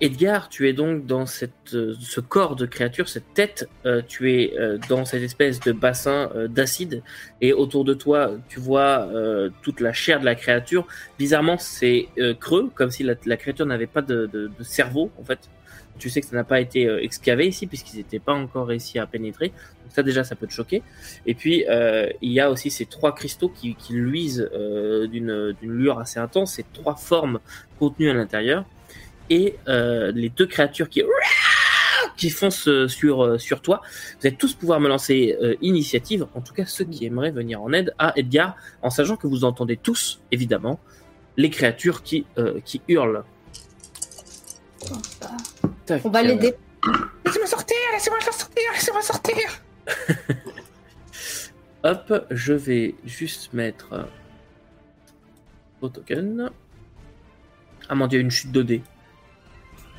Edgar, tu es donc dans cette, euh, ce corps de créature, cette tête, euh, tu es euh, dans cette espèce de bassin euh, d'acide, et autour de toi, tu vois euh, toute la chair de la créature. Bizarrement, c'est euh, creux, comme si la, la créature n'avait pas de, de- de cerveau, en fait. Tu sais que ça n'a pas été excavé ici, puisqu'ils n'étaient pas encore réussi à pénétrer. Donc ça, déjà, ça peut te choquer. Et puis, il y a aussi ces trois cristaux qui, qui luisent d'une lueur assez intense, ces trois formes contenues à l'intérieur et euh, les deux créatures qui qui foncent euh, sur euh, sur toi. Vous allez tous pouvoir me lancer euh, initiative, en tout cas ceux qui aimeraient venir en aide à Edgar, en sachant que vous entendez tous évidemment les créatures qui euh, qui hurlent. Tac, On va l'aider. Laissez-moi sortir, laissez-moi sortir, laissez-moi sortir. Hop, je vais juste mettre au token. Ah mon dieu, une chute de dés.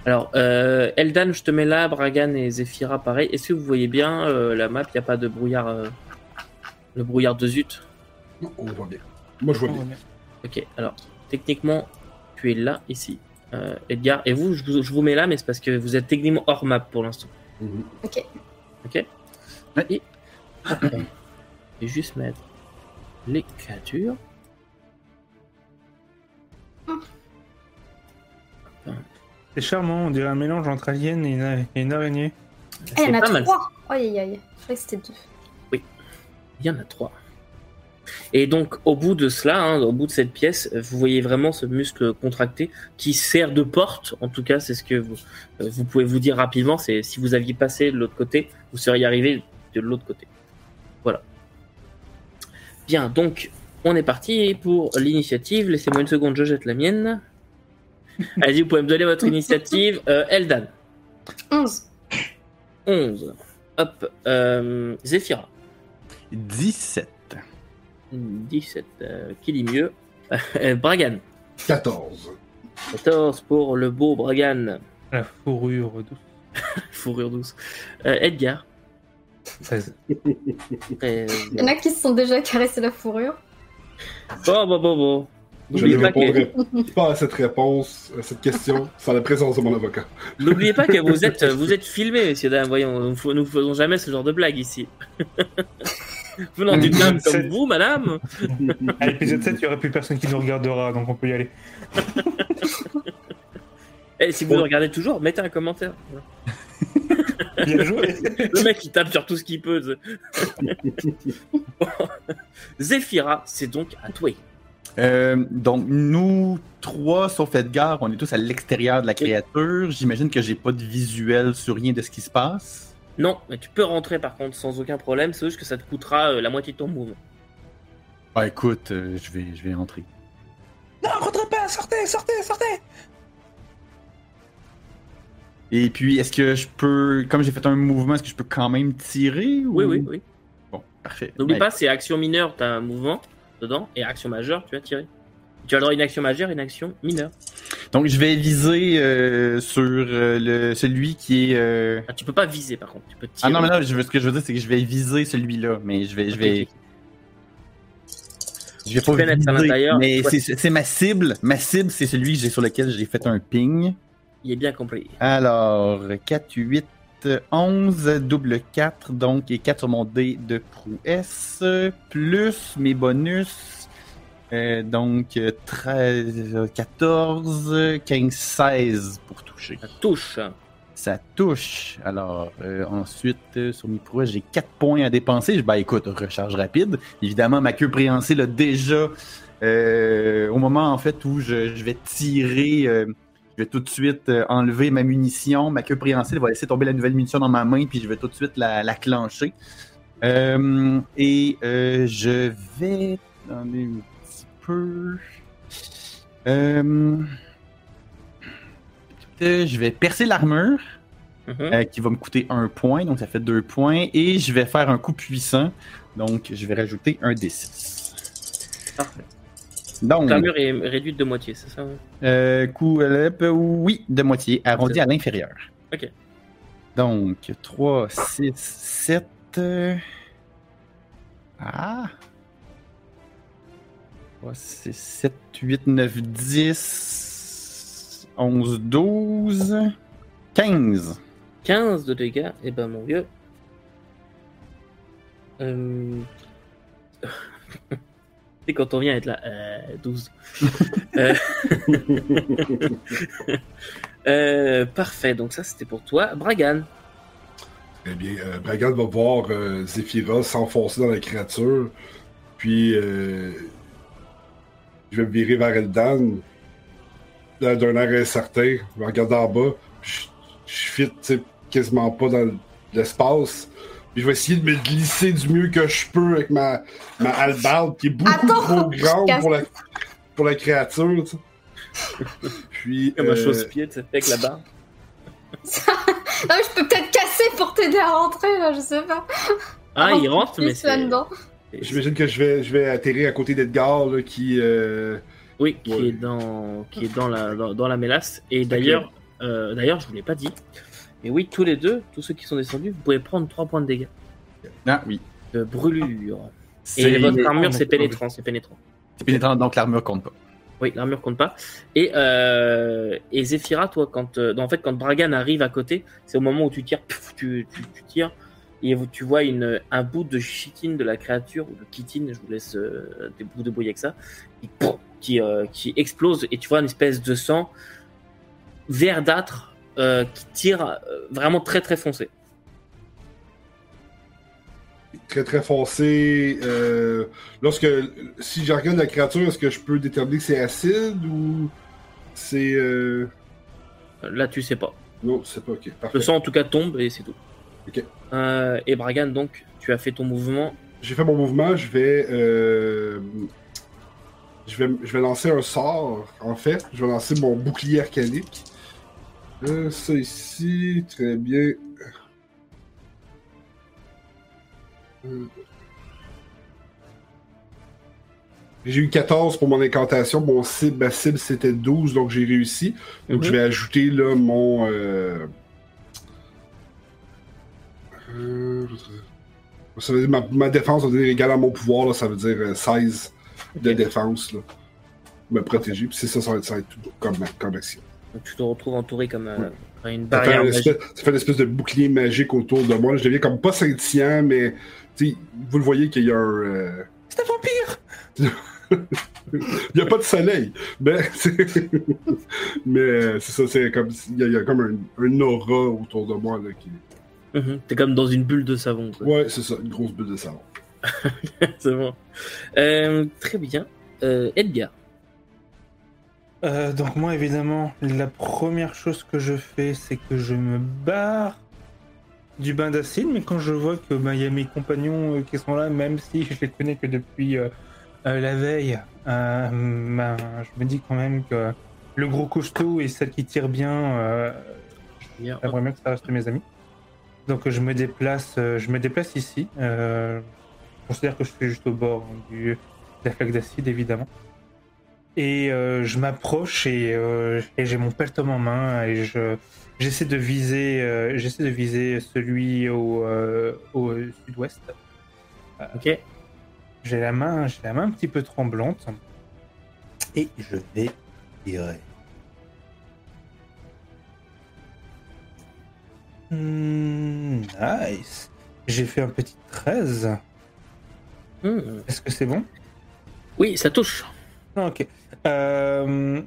Alors, euh, Eldan, je te mets là, Bragan et Zephyra, pareil. Est-ce que vous voyez bien euh, la map? Il n'y a pas de brouillard, euh, le brouillard de zut? Non, on voit bien. Moi, je vois bien. Ok, alors, techniquement, tu es là, ici. Euh, Edgar, et vous je, vous, je vous mets là, mais c'est parce que vous êtes techniquement hors map pour l'instant. Mhm. Ok. Ok Et je vais juste mettre les créatures. C'est charmant, on dirait un mélange entre alien et une, et une araignée. Eh, il y en a pas mal. trois. Aïe aïe aïe. Je croyais que c'était deux. Il y en a trois. Et donc, au bout de cela, hein, au bout de cette pièce, vous voyez vraiment ce muscle contracté qui sert de porte. En tout cas, c'est ce que vous, euh, vous pouvez vous dire rapidement. C'est si vous aviez passé de l'autre côté, vous seriez arrivé de l'autre côté. Voilà. Bien, donc, on est parti pour l'initiative. Laissez-moi une seconde, je jette la mienne. Allez-y, vous pouvez me donner votre initiative. Euh, Eldan, 11. 11. Hop, euh, Zephyra. 17. 17. euh, qui dit mieux Euh, Bragan. 14. 14 pour le beau Bragan. La fourrure douce. Fourrure douce. Euh, Edgar. 16. 13. Il y en a qui se sont déjà caressé la fourrure. Bon, bon, bon, bon. Je ne N'oubliez pas, que, répondrai pas à cette réponse, à cette question, sans la présence de mon avocat. n'oubliez pas que vous êtes, vous êtes filmés, messieurs dames. Voyons, nous, nous faisons jamais ce genre de blague ici. Venant d'une dame comme C'est- vous, madame. À l'épisode 7, il n'y aura plus personne qui nous regardera, donc on peut y aller. Et si vous le regardez toujours, mettez un commentaire. Bien joué. Le mec, il tape sur tout ce qu'il peut. Bon. Zephyra, c'est donc à toi. Euh, donc, nous trois, sauf Edgar, on est tous à l'extérieur de la créature. J'imagine que j'ai pas de visuel sur rien de ce qui se passe. Non, mais tu peux rentrer par contre sans aucun problème. C'est juste que ça te coûtera euh, la moitié de ton mouvement. Bah écoute, euh, je vais, je vais entrer. Non, rentrez pas, sortez, sortez, sortez. Et puis, est-ce que je peux, comme j'ai fait un mouvement, est-ce que je peux quand même tirer ou... Oui, oui, oui. Bon, parfait. N'oublie Ben, pas, c'est action mineure, t'as un mouvement dedans, et action majeure, tu vas tirer. Tu as le droit à une action majeure et une action mineure. Donc, je vais viser euh, sur euh, le, celui qui est. euh, Ah, tu peux pas viser par contre, tu peux tirer. Ah non, mais non, je veux, ce que je veux dire, c'est que je vais viser celui-là, mais je vais, je vais, ok. je vais pas à viser, l'intérieur, mais ouais. c'est ma cible. Ma cible, c'est celui sur lequel j'ai fait un ping. Il est bien compris. Alors, 4, 8, 11, double 4, donc et 4 sur mon dé de prouesse, plus mes bonus, euh, donc euh, 13, 14, 15, 16 pour toucher. Ça touche. Ça touche. Alors, euh, ensuite, euh, sur mes prouesses, j'ai 4 points à dépenser. Je- Ben écoute, recharge rapide. Évidemment, ma queue préhensile a déjà, au moment en fait où je, je vais tirer, je vais tout de suite euh, enlever ma munition. Ma queue préhensile va laisser tomber la nouvelle munition dans ma main, puis je vais tout de suite la, la clencher. Euh, et euh, je vais... Attendez un petit peu... Euh, je vais percer l'armure Mhm. qui va me coûter un point, donc ça fait deux points. Et je vais faire un coup puissant, donc je vais rajouter un D6. Parfait. Donc, L'armure est réduite de moitié, c'est ça euh, coup, oui, de moitié, arrondi à l'inférieur. Ok. Donc, 3, 6, 7. euh, Ah! 3, 6, 7, 8, 9, 10. 11, 12, 15. 15 de dégâts, et ben mon vieux. Euh... C'est quand on vient être là. Euh, 12. Euh, euh, parfait, donc ça c'était pour toi. Bragan. Eh bien, euh, Bragan va voir euh, Zephyra s'enfoncer dans la créature. Puis, euh, je vais me virer vers Eldan. D'un air incertain. Je vais regarder en bas. puis Je, je fit quasiment pas dans l'espace. Puis je vais essayer de me glisser du mieux que je peux avec ma, ma hallebarde qui est beaucoup Attends, trop grande pour la, pour la créature. tu sais. Puis, Comme un euh, chausse-pied, tu sais, avec la barre. Ah, je peux peut-être casser pour t'aider à rentrer, là, je sais pas. Ah, il rentre, mais c'est. J'imagine que je vais, je vais atterrir à côté d'Edgar là, qui. euh, Oui, qui Ouais. est dans, qui est dans la, dans, dans la mélasse. Et d'ailleurs, euh, d'ailleurs, je vous l'ai pas dit. Mais oui, tous les deux, tous ceux qui sont descendus, vous pouvez prendre 3 points de dégâts Ah oui. de brûlure. Et votre armure, c'est pénétrant, c'est pénétrant. c'est pénétrant, donc l'armure compte pas. Oui, l'armure compte pas. Et, euh, et toi, quand, euh, en fait, quand Bragan arrive à côté, c'est au moment où tu tires, pff, tu, tu, tu tires, et tu vois une, un bout de chitine de la créature, ou de chitine, je vous laisse euh, dé- vous débrouiller avec ça, qui, euh, qui explose, et tu vois une espèce de sang verdâtre euh, qui tire euh, vraiment très très foncé. très très foncé. euh, lorsque si regarde la créature, est-ce que je peux déterminer que c'est acide ou c'est euh... Là, tu sais pas. non, c'est pas ok. Parfait. Le sang, en tout cas, tombe, et c'est tout. Ok. Et Bragan, donc, tu as fait ton mouvement. J'ai fait mon mouvement, je vais je vais je vais lancer un sort en fait. Je vais lancer mon bouclier arcanique. Euh, ça ici, très bien. Euh, J'ai eu 14 pour mon incantation. Mon cible, ma cible c'était 12, donc j'ai réussi. Donc Mhm. je vais ajouter là mon. euh, euh, Ça veut dire ma, ma défense va dire égal à mon pouvoir, là, ça veut dire euh, 16 de défense. Là. Me protéger, puis c'est ça, ça va être, ça va être tout comme, comme action. Donc, tu te retrouves entouré comme euh, une Ça fait, barrière un magique. espèce, ça fait une espèce de bouclier magique autour de moi. Je deviens comme pas scintillant, mais vous le voyez qu'il y a un. euh, C'est un vampire! Il n'y a pas de soleil. Mais c'est mais, euh, c'est ça, c'est comme. Il y, a- il y a comme un, un aura autour de moi. Là, qui... Mhm. T'es comme dans une bulle de savon. quoi. Ouais, c'est ça, une grosse bulle de savon. C'est bon. Euh, très bien. Euh, Edgar. Euh, donc moi évidemment, la première chose que je fais, c'est que je me barre du bain d'acide, mais quand je vois que bah, il y a mes compagnons euh, qui sont là, même si je les connais que depuis euh, la veille, ben, je me dis quand même que le gros costaud et celle qui tire bien, j'aimerais bien que ça reste mes amis. Donc je me déplace, je me déplace ici. Je considère que je suis juste au bord du, de la flaque d'acide évidemment. Et euh, je m'approche et, euh, et j'ai mon pelletom en main et je j'essaie de viser euh, j'essaie de viser celui au, au sud-ouest. Ok. J'ai la main j'ai la main un petit peu tremblante et je vais tirer. Hmm, nice. J'ai fait un petit 13. Hmm. Est-ce que c'est bon? Oui, ça touche. Ah, ok. Euh,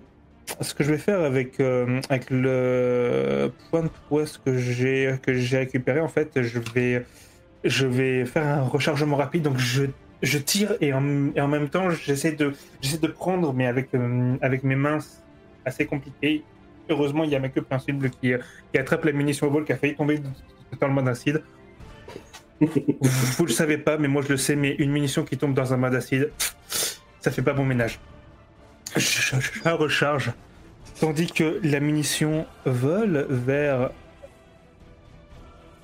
ce que je vais faire avec, euh, le point de prouesse que j'ai récupéré, en fait, je vais, faire un rechargement rapide. Donc je, tire et en, même temps, j'essaie de, prendre, mais avec, euh, mes mains assez compliquées. Heureusement, il y a ma queue principale qui, qui attrape la munition au vol qui a failli tomber dans le mode d'acide. vous, vous le savez pas, mais moi je le sais, mais une munition qui tombe dans un mode d'acide, ça fait pas bon ménage. Je, recharge. Tandis que la munition vole vers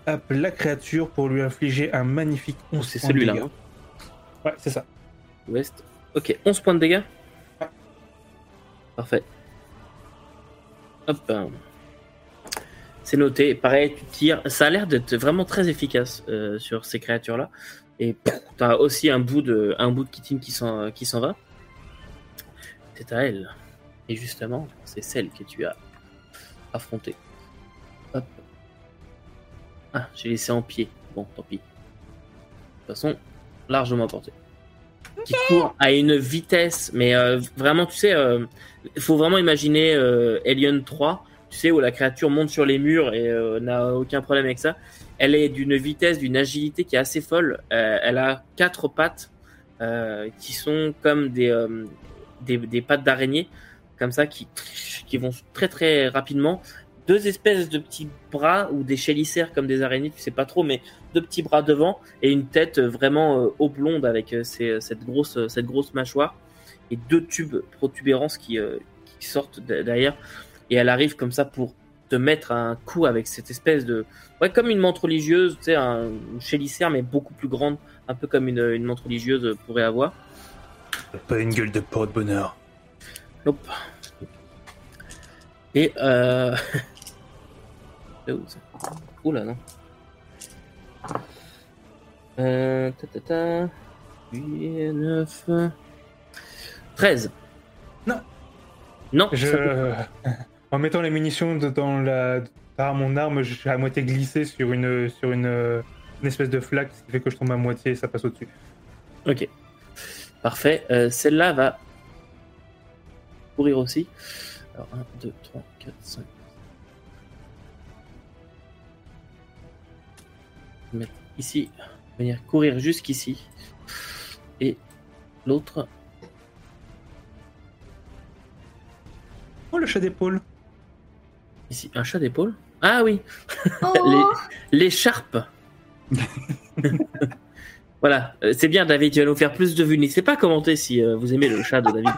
hop, la créature pour lui infliger un magnifique 11 C'est celui-là. dégâts. hein. Ouais, c'est ça. Ouest. Ok, 11 points de dégâts Ouais. Parfait. Hop. C'est noté. Pareil, tu tires. Ça a l'air d'être vraiment très efficace euh, sur ces créatures-là. Et tu as aussi un bout de, un bout de kitine qui s'en, qui s'en va. C'est à elle. Et justement, c'est celle que tu as affronter. Hop. Ah, j'ai laissé en pied. Bon, tant pis. De toute façon, largement porté. Qui court à une vitesse, mais euh, vraiment, tu sais, il faut vraiment imaginer euh, Alien 3, tu sais, où la créature monte sur les murs et euh, n'a aucun problème avec ça. Elle est d'une vitesse, d'une agilité qui est assez folle. Euh, elle a quatre pattes euh, qui sont comme des, euh, des, des pattes d'araignée, comme ça, qui, qui vont très très rapidement. Deux espèces de petits bras ou des chélicères comme des araignées, tu sais pas trop, mais deux petits bras devant et une tête vraiment euh, oblonde avec euh, ces- cette, grosse, cette grosse mâchoire et deux tubes protubérances qui, euh, qui sortent de- derrière. Et elle arrive comme ça pour te mettre un coup avec cette espèce de. Ouais, comme une menthe religieuse, tu sais, un, une chélicère, mais beaucoup plus grande, un peu comme une, une menthe religieuse pourrait avoir. Pas une gueule de porte-bonheur. Nope. Et euh. Oula, non. Euh. Ta ta ta. 8, 9. 13. Non. Non, Je... peut- En mettant les munitions dans la... par mon arme, je suis à moitié glissé sur une, sur une, euh, une espèce de flaque, ce qui fait que je tombe à moitié et ça passe au-dessus. Ok. Parfait. Euh, Celle-là va courir aussi. Alors, 1, 2, 3, 4, 5. Mettre ici. Venir courir jusqu'ici. Et l'autre. Oh, le chat d'épaule Ici. Un chat d'épaule Ah oui Oh, L'écharpe Voilà, Euh, c'est bien David, tu vas nous faire plus de vues. N'hésitez pas à commenter si euh, vous aimez le chat de David.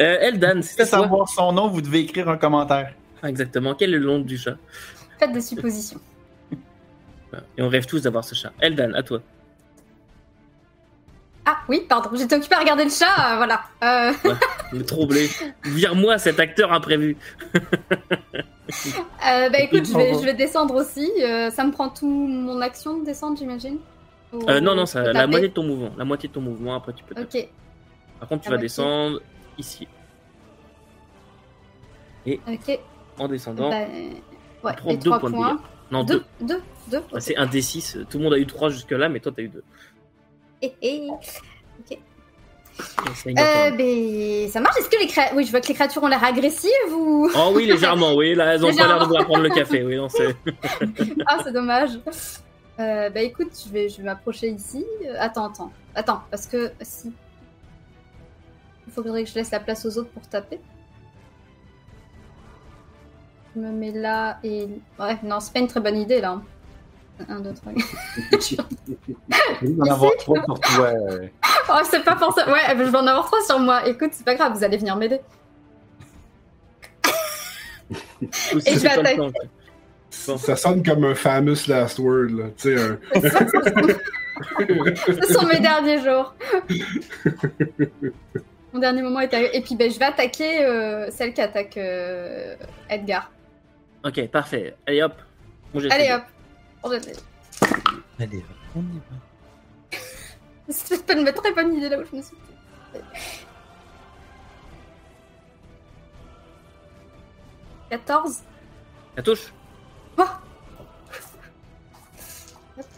euh, Eldan, c'est Si à toi savoir son nom, vous devez écrire un commentaire. Ah, Exactement, quel est le nom du chat? Faites des suppositions. Et on rêve tous d'avoir ce chat. Eldan, à toi. Ah oui, pardon, j'étais occupée à regarder le chat, euh, voilà. Euh, est troublé. Vire-moi cet acteur imprévu. euh, bah écoute, je vais, je vais descendre aussi. euh, ça me prend tout mon action de descendre, j'imagine? Ou- Euh, non, non, ça, la moitié de ton mouvement. La moitié de ton mouvement, après tu peux. Ok, Par contre, tu vas descendre ici. ok. En descendant, Bah, ouais, prend les deux trois points de non, deux. Deux, deux, deux. Ah, C'est un D6. Tout le monde a eu 3 jusque-là, mais toi, t'as eu 2. Eh, eh. C'est une Euh, ben, ça marche. Est-ce que les créatures. Oui, je vois que les créatures ont l'air agressives ou? Oh oui, légèrement, oui. Là, elles ont pas l'air de vouloir prendre le café. Oui, non, c'est. ah, c'est dommage. Euh, bah écoute, je vais, je vais m'approcher ici. Attends, attends. Attends, parce que si. Il faudrait que je laisse la place aux autres pour taper. Je me mets là et. Ouais, non, c'est pas une très bonne idée là. 1, 2, 3. Il va en avoir trois pour toi. euh. Oh, c'est pas pour ça. Ouais, je vais en avoir trois sur moi. Écoute, c'est pas grave, vous allez venir m'aider. Et je vais attaquer. Bon. Ça sonne comme un famous last word, là. Tu sais, un... Ce sont mes derniers jours. Mon dernier moment est arrivé. Et puis ben, je vais attaquer euh, celle qui attaque euh, Edgar. Ok, parfait. Allez hop. De Allez hop. On va- Allez, on y va. C'est pas une très bonne idée là où je me suis. « 14 Ça touche.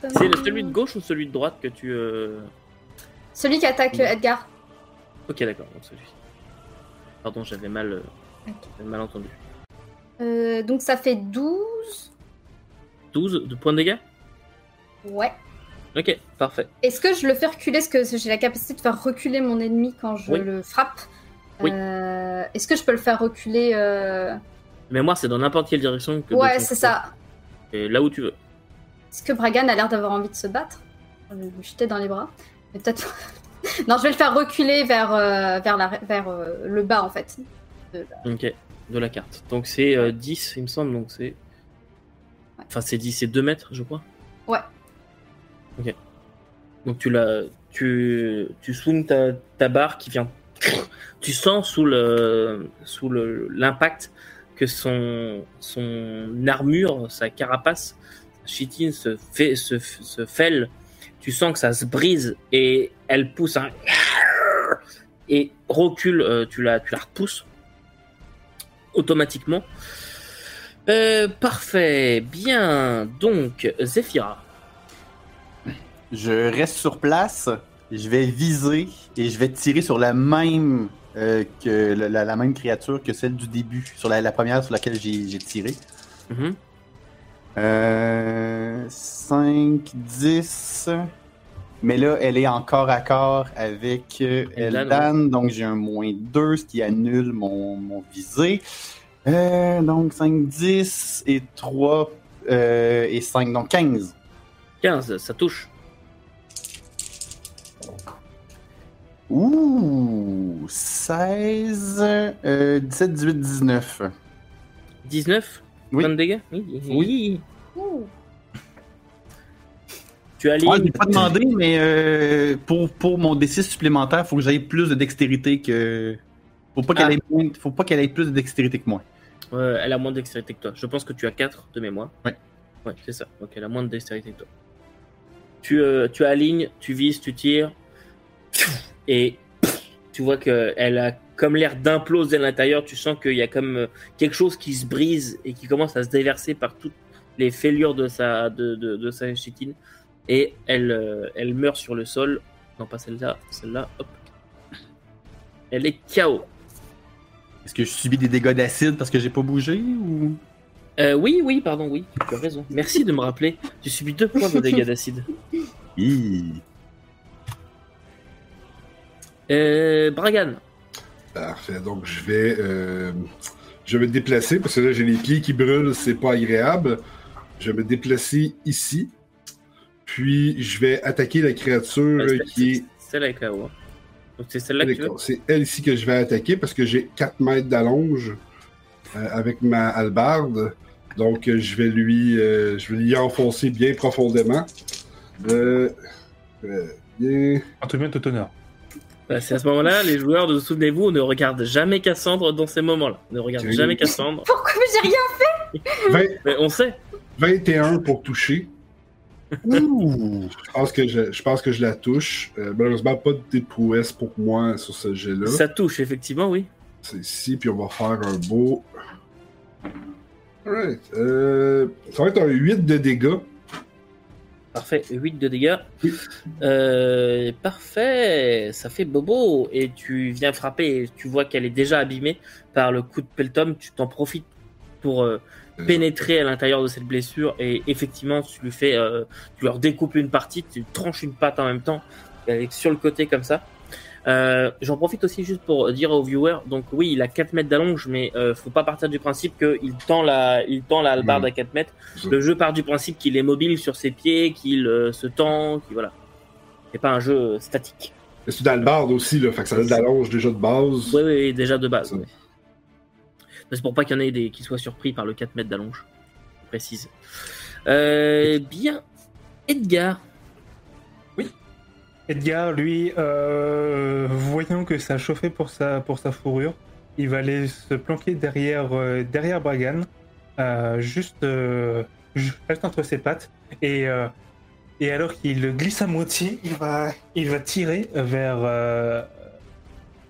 C'est celui de gauche ou celui de droite que tu. euh, Celui qui attaque euh, Edgar. Ok, d'accord. Donc celui. Pardon, j'avais mal, euh, Ok. j'avais mal entendu. Euh, donc ça fait 12. 12 de points de dégâts Ouais. Ok, parfait. Est-ce que je le fais reculer? Est-ce que j'ai la capacité de faire reculer mon ennemi quand je Oui. le frappe? Oui. Euh, Est-ce que je peux le faire reculer euh, Mais moi, c'est dans n'importe quelle direction que. Ouais, c'est ça. Et là où tu veux. Est-ce que Bragan a l'air d'avoir envie de se battre? Je vais lui jeter dans les bras. Mais peut-être. non, je vais le faire reculer vers, euh, vers, la, vers le bas en fait. Ok, de la carte. Donc c'est euh, 10, il me semble. Donc c'est. Enfin, c'est 10, c'est 2 mètres, je crois. Ouais. Ok. Donc tu l'as. Tu, tu swings ta, ta barre qui vient. Tu sens sous le sous le l'impact que son son armure, sa carapace, sa chitine se fait se, se fêle. Tu sens que ça se brise et elle pousse un et recule. euh, tu la tu la repousses automatiquement. Euh, parfait, bien. Donc, Zephyra. Je reste sur place, je vais viser et je vais tirer sur la même euh, que la, même créature que celle du début, sur la, la première sur laquelle j'ai tiré. Mhm. Euh, 5, 10. Mais là, elle est en corps à corps avec euh, Eldan, Eldan, donc j'ai un moins 2, ce qui annule mon, mon visé. Euh, donc 5, 10 et 3 euh, et 5, donc 15. 15, ça touche. Ouh, 16, euh, 17, 18, 19. 19 Oui. De dégâts? Oui. Oui. Ouh. Tu as Ouais, je l'ai pas demandé, mais euh, pour, pour mon D6 supplémentaire, faut que j'aille plus de dextérité que. Faut pas qu'elle Ah. ait, faut pas qu'elle ait plus de dextérité que moi. Ouais, elle a moins de dextérité que toi. Je pense que tu as 4 de mémoire. Ouais. Ouais, c'est ça. Donc elle a moins de dextérité que toi. Tu, euh, tu alignes, tu vises, tu tires. Et tu vois qu'elle a comme l'air d'imploser à l'intérieur. Tu sens qu'il y a comme euh, quelque chose qui se brise et qui commence à se déverser par toutes les fêlures de sa, de, de, de sa chitine. Et elle, euh, elle meurt sur le sol. Non, pas celle-là. Celle-là, hop. Elle est KO. Est-ce que je subis des dégâts d'acide parce que j'ai pas bougé ou? Euh, oui, oui, pardon, oui, tu as raison. Merci de me rappeler. J'ai subi deux points de dégâts d'acide. Hi. Euh, Bragan. Parfait. Donc, je vais, euh, je vais me déplacer parce que là, j'ai les pieds qui brûlent, c'est pas agréable. Je vais me déplacer ici. Puis, je vais attaquer la créature Ouais, qui est. c'est Celle avec KO. hein. Donc c'est celle-là que tu veux? D'accord. C'est elle ici que je vais attaquer parce que j'ai 4 mètres d'allonge euh, avec ma hallebarde. Donc, euh, je vais lui, euh, je vais lui enfoncer bien profondément. Euh, euh, bien. En tout bien, tout honneur. Bah, C'est à ce moment-là, les joueurs, de souvenez-vous, ne regardent jamais Cassandre dans ces moments-là. Ne regardent jamais Cassandre. Pourquoi j'ai rien 20 Mais on sait. 21 pour toucher. Ouh. Je pense que je, je pense que je la touche. Euh, malheureusement, pas de prouesses pour moi sur ce jet-là. Ça touche, effectivement, oui. C'est ici, puis on va faire un beau. Alright. Euh, ça va être un 8 de dégâts. Parfait, 8 de dégâts. Oui. Euh, parfait, ça fait bobo. Et tu viens frapper et tu vois qu'elle est déjà abîmée par le coup de peltum. Tu t'en profites pour euh, pénétrer à l'intérieur de cette blessure et effectivement, tu lui fais, euh, tu leur découpes une partie, tu tranches une patte en même temps, avec sur le côté comme ça. Euh, J'en profite aussi juste pour dire aux viewers, donc oui, il a 4 mètres d'allonge, mais euh, faut pas partir du principe qu'il tend la, il tend la hallebarde à 4 mètres. Le jeu part du principe qu'il est mobile sur ses pieds, qu'il euh, se tend, qu'il voilà. C'est pas un jeu euh, statique. C'est une hallebarde aussi, là. Fait que ça a de l'allonge déjà de base. Oui, oui, déjà de base. C'est pour pas qu'il y en ait des qui soient surpris par le 4 mètres d'allonge. Je Précise. Euh, bien. Edgar. Edgar, lui, euh, voyant que ça chauffait pour sa, pour sa fourrure, il va aller se planquer derrière, euh, derrière Bragan, euh, juste, euh, ju- juste entre ses pattes. Et, euh, et alors qu'il glisse à moitié, il va, il va tirer vers euh,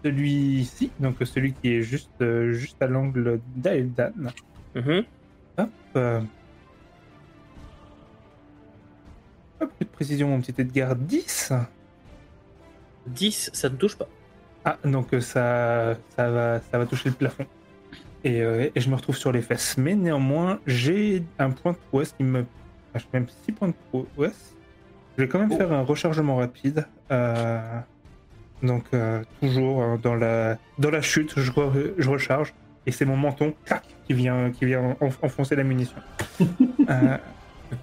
celui-ci, donc celui qui est juste, euh, juste à l'angle d'Aeldan. Mhm. Hop. euh. Hop, plus de précision, mon petit Edgar. 10 10, ça ne touche pas. Ah, donc euh, ça, ça, va, ça va toucher le plafond. Et, euh, et je me retrouve sur les fesses. Mais néanmoins, j'ai un point de prouesse qui me. J'ai même 6 points de prouesse. Je vais quand même Oh. faire un rechargement rapide. Euh, donc, euh, toujours euh, dans, la, dans la chute, je, re- je recharge. Et c'est mon menton clac, qui vient, qui vient enf- enfoncer la munition. Euh,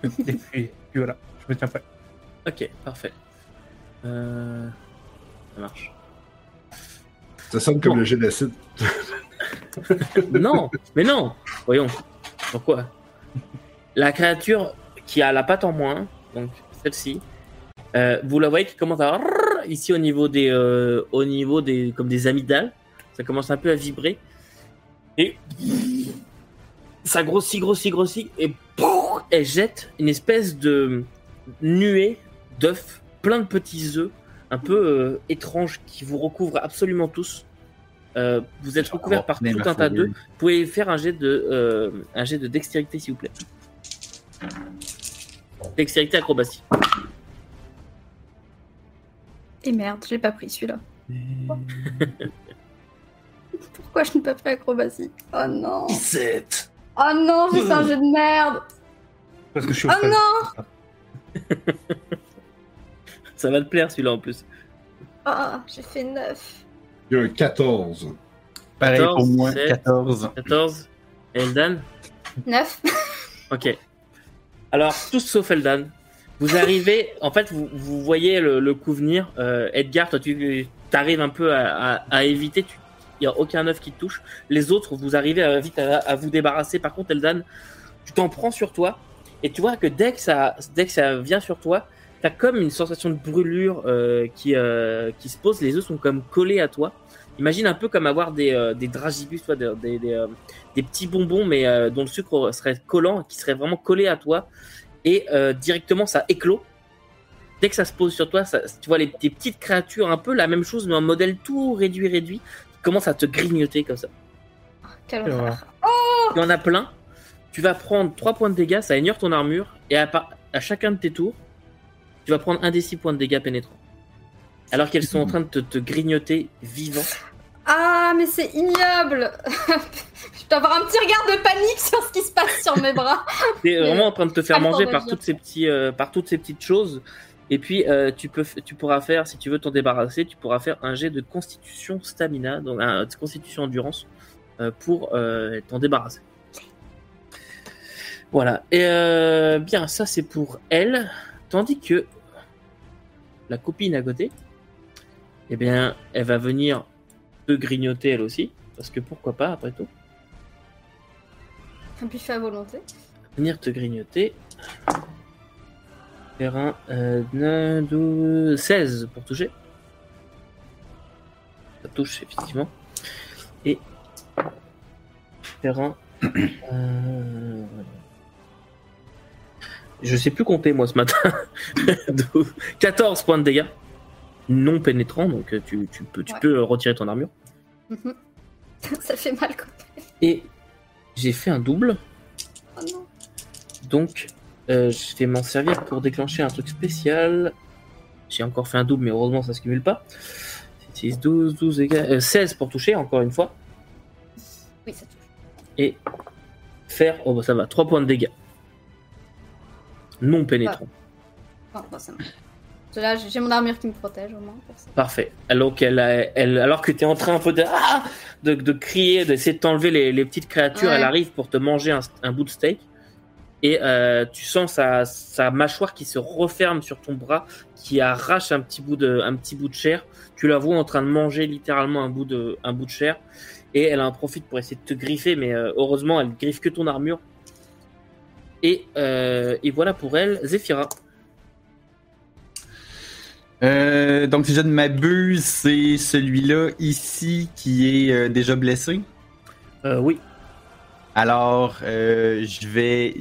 et puis, puis voilà, je me tiens prêt. Ok, parfait. Euh, Ça marche. Ça sonne comme le jet d'acide. non, mais non. Voyons. Pourquoi? La créature qui a la patte en moins, donc celle-ci, euh, vous la voyez qui commence à ici au niveau des, euh, au niveau des, comme des amygdales. Ça commence un peu à vibrer et ça grossit, grossit, grossit et elle jette une espèce de nuée d'œufs, plein de petits œufs, un peu euh, étranges qui vous recouvrent absolument tous. Euh, vous êtes recouvert par tout un tas d'eux. Vous pouvez faire un jet de, euh, un jet de dextérité, s'il vous plaît. Dextérité acrobatie. Et merde, j'ai pas pris celui-là. Pourquoi je n'ai pas pris acrobatie? Oh non 17 Oh non, j'ai fait un jeu de merde Parce que je suis au Oh non Ça va te plaire celui-là en plus. Ah, j'ai fait 9. Il y a un 14. Pareil 14, pour moi, c'est- 14. 14. Eldan? 9 Ok. Alors, tous sauf Eldan. Vous arrivez, en fait, vous, vous voyez le, le coup venir. Euh, Edgar, toi, tu arrives un peu à, à- à éviter. Il n'y a aucun œuf qui te touche. Les autres, vous arrivez à, vite à, à vous débarrasser. Par contre, Eldan, tu t'en prends sur toi. Et tu vois que dès que ça, dès que ça vient sur toi, tu as comme une sensation de brûlure euh, qui, euh, qui se pose. Les œufs sont comme collés à toi. Imagine un peu comme avoir des, euh, des dragibus, toi, des, des, des, euh, des petits bonbons, mais euh, dont le sucre serait collant, qui serait vraiment collé à toi. Et euh, directement, ça éclot. Dès que ça se pose sur toi, ça- tu vois les, des petites créatures, un peu la même chose, mais en modèle tout réduit, réduit, qui commencent à te grignoter comme ça. Horreur. Il y en a plein. Tu vas prendre 3 points de dégâts, ça ignore ton armure, et à, chacun de tes tours, tu vas prendre un des 6 points de dégâts pénétrants. Alors qu'elles sont en train de te, te grignoter vivant. Ah, mais c'est ignoble Je dois avoir un petit regard de panique sur ce qui se passe sur mes bras. T'es vraiment en train de te faire manger de par dire. toutes ces petits, euh, par toutes ces petites choses. Et puis euh, tu peux, f- tu pourras faire, si tu veux t'en débarrasser, tu pourras faire un jet de Constitution Stamina, donc de Constitution Endurance, euh, pour t'en débarrasser. Voilà. Et bien, ça c'est pour elle, tandis que la copine à côté, eh bien, elle va venir te grignoter elle aussi, parce que pourquoi pas après tout. Un buffet à volonté. venir te grignoter. Faire un euh, 9, 12, 16 pour toucher. Ça touche effectivement. Et faire un. euh, Je sais plus compter moi ce matin. 12, 14 points de dégâts. Non pénétrant, donc euh, tu, tu peux, tu Ouais. peux retirer ton armure. Mhm. Ça fait mal quand Et j'ai fait un double. Oh non. Donc, euh, je vais m'en servir pour déclencher un truc spécial. J'ai encore fait un double, mais heureusement, ça se cumule pas. 6, 12, 12 égale- euh, 16 pour toucher, encore une fois. Oui, ça touche. Et faire, oh bah ça va, 3 points de dégâts. Non pénétrant. Bon, bon, ça marche. Là, j'ai mon armure qui me protège au moins pour ça. Parfait. Alors, qu'elle a- elle, alors que tu es en train un peu de, ah de, de crier, d'essayer de t'enlever les, les petites créatures, Ouais. elle arrive pour te manger un, un bout de steak. Et euh, tu sens sa, sa mâchoire qui se referme sur ton bras, qui arrache un petit bout de, un petit bout de chair. Tu la vois en train de manger littéralement un bout de, un bout de chair. Et elle en profite pour essayer de te griffer, mais euh, heureusement, elle griffe que ton armure. Et, euh, et voilà pour elle, Zephyra. Euh, donc, si je ne m'abuse, c'est celui-là ici qui est euh, déjà blessé? Euh, oui. Alors, euh, je vais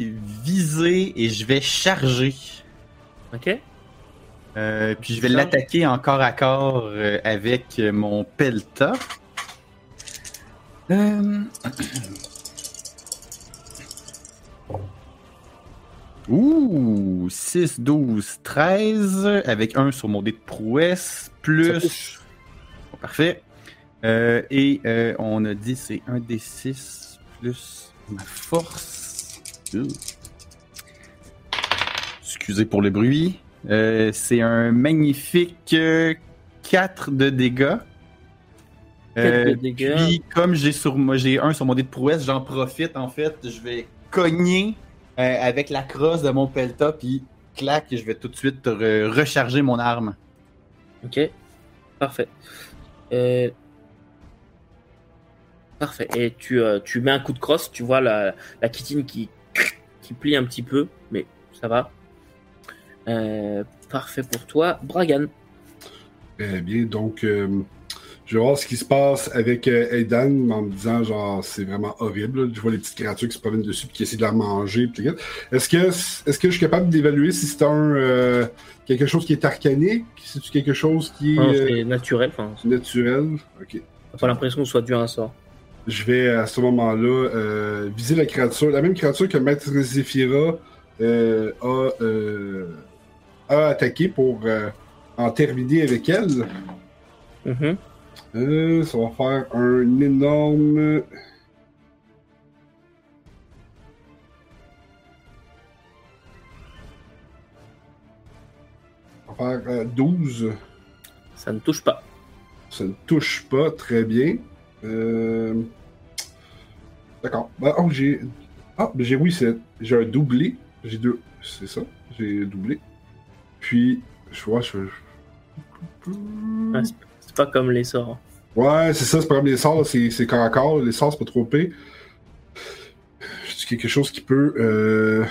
viser et je vais charger. Ok. Puis je vais l'attaquer encore à corps avec mon pelta. Ouh, 6, 12, 13, avec un sur mon dé de prouesse, plus... Bon, parfait. Euh, et euh, on a dit c'est un des 6 plus ma force. Ouh. Excusez pour le bruit. Euh, c'est un magnifique 4 de dégâts. Quatre de dégâts. Puis comme j'ai sur moi j'ai un sur mon dé de prouesse, j'en profite en fait, je vais cogner euh, avec la crosse de mon pelta puis clac, je vais tout de suite re- recharger mon arme. Ok, parfait. Euh, Parfait. Et tu, euh, tu mets un coup de crosse, tu vois la, la kitine qui, qui plie un petit peu, mais ça va. Euh, parfait pour toi. Bragan. Très bien, donc euh, je vais voir ce qui se passe avec euh, Aidan en me disant genre c'est vraiment horrible. là. Je vois les petites créatures qui se promènent dessus puis qui essaient de la manger. Est-ce que est-ce que je suis capable d'évaluer si c'est un euh, quelque chose qui est arcanique, si c'est quelque chose qui est Non, euh, c'est naturel. Naturel? Ok. T'as pas l'impression que ce soit dû à un sort. Je vais à ce moment-là euh, viser la créature, la même créature que Maître Zephyra euh, a, euh, a attaqué pour euh, en terminer avec elle. Mhm. Euh, ça va faire un énorme. Ça va faire euh, 12. Ça ne touche pas. Ça ne touche pas très bien. Euh... D'accord. Bah, oh, j'ai. Ah, ben j'ai oui, c'est. J'ai un doublé. J'ai deux. C'est ça. J'ai doublé. Puis, je vois, je. C'est pas comme les sorts. Ouais, c'est ça, c'est pas comme les sorts, c'est c'est corps à corps. Les sorts, c'est pas trop pire. Je dis quelque chose qui peut. Euh...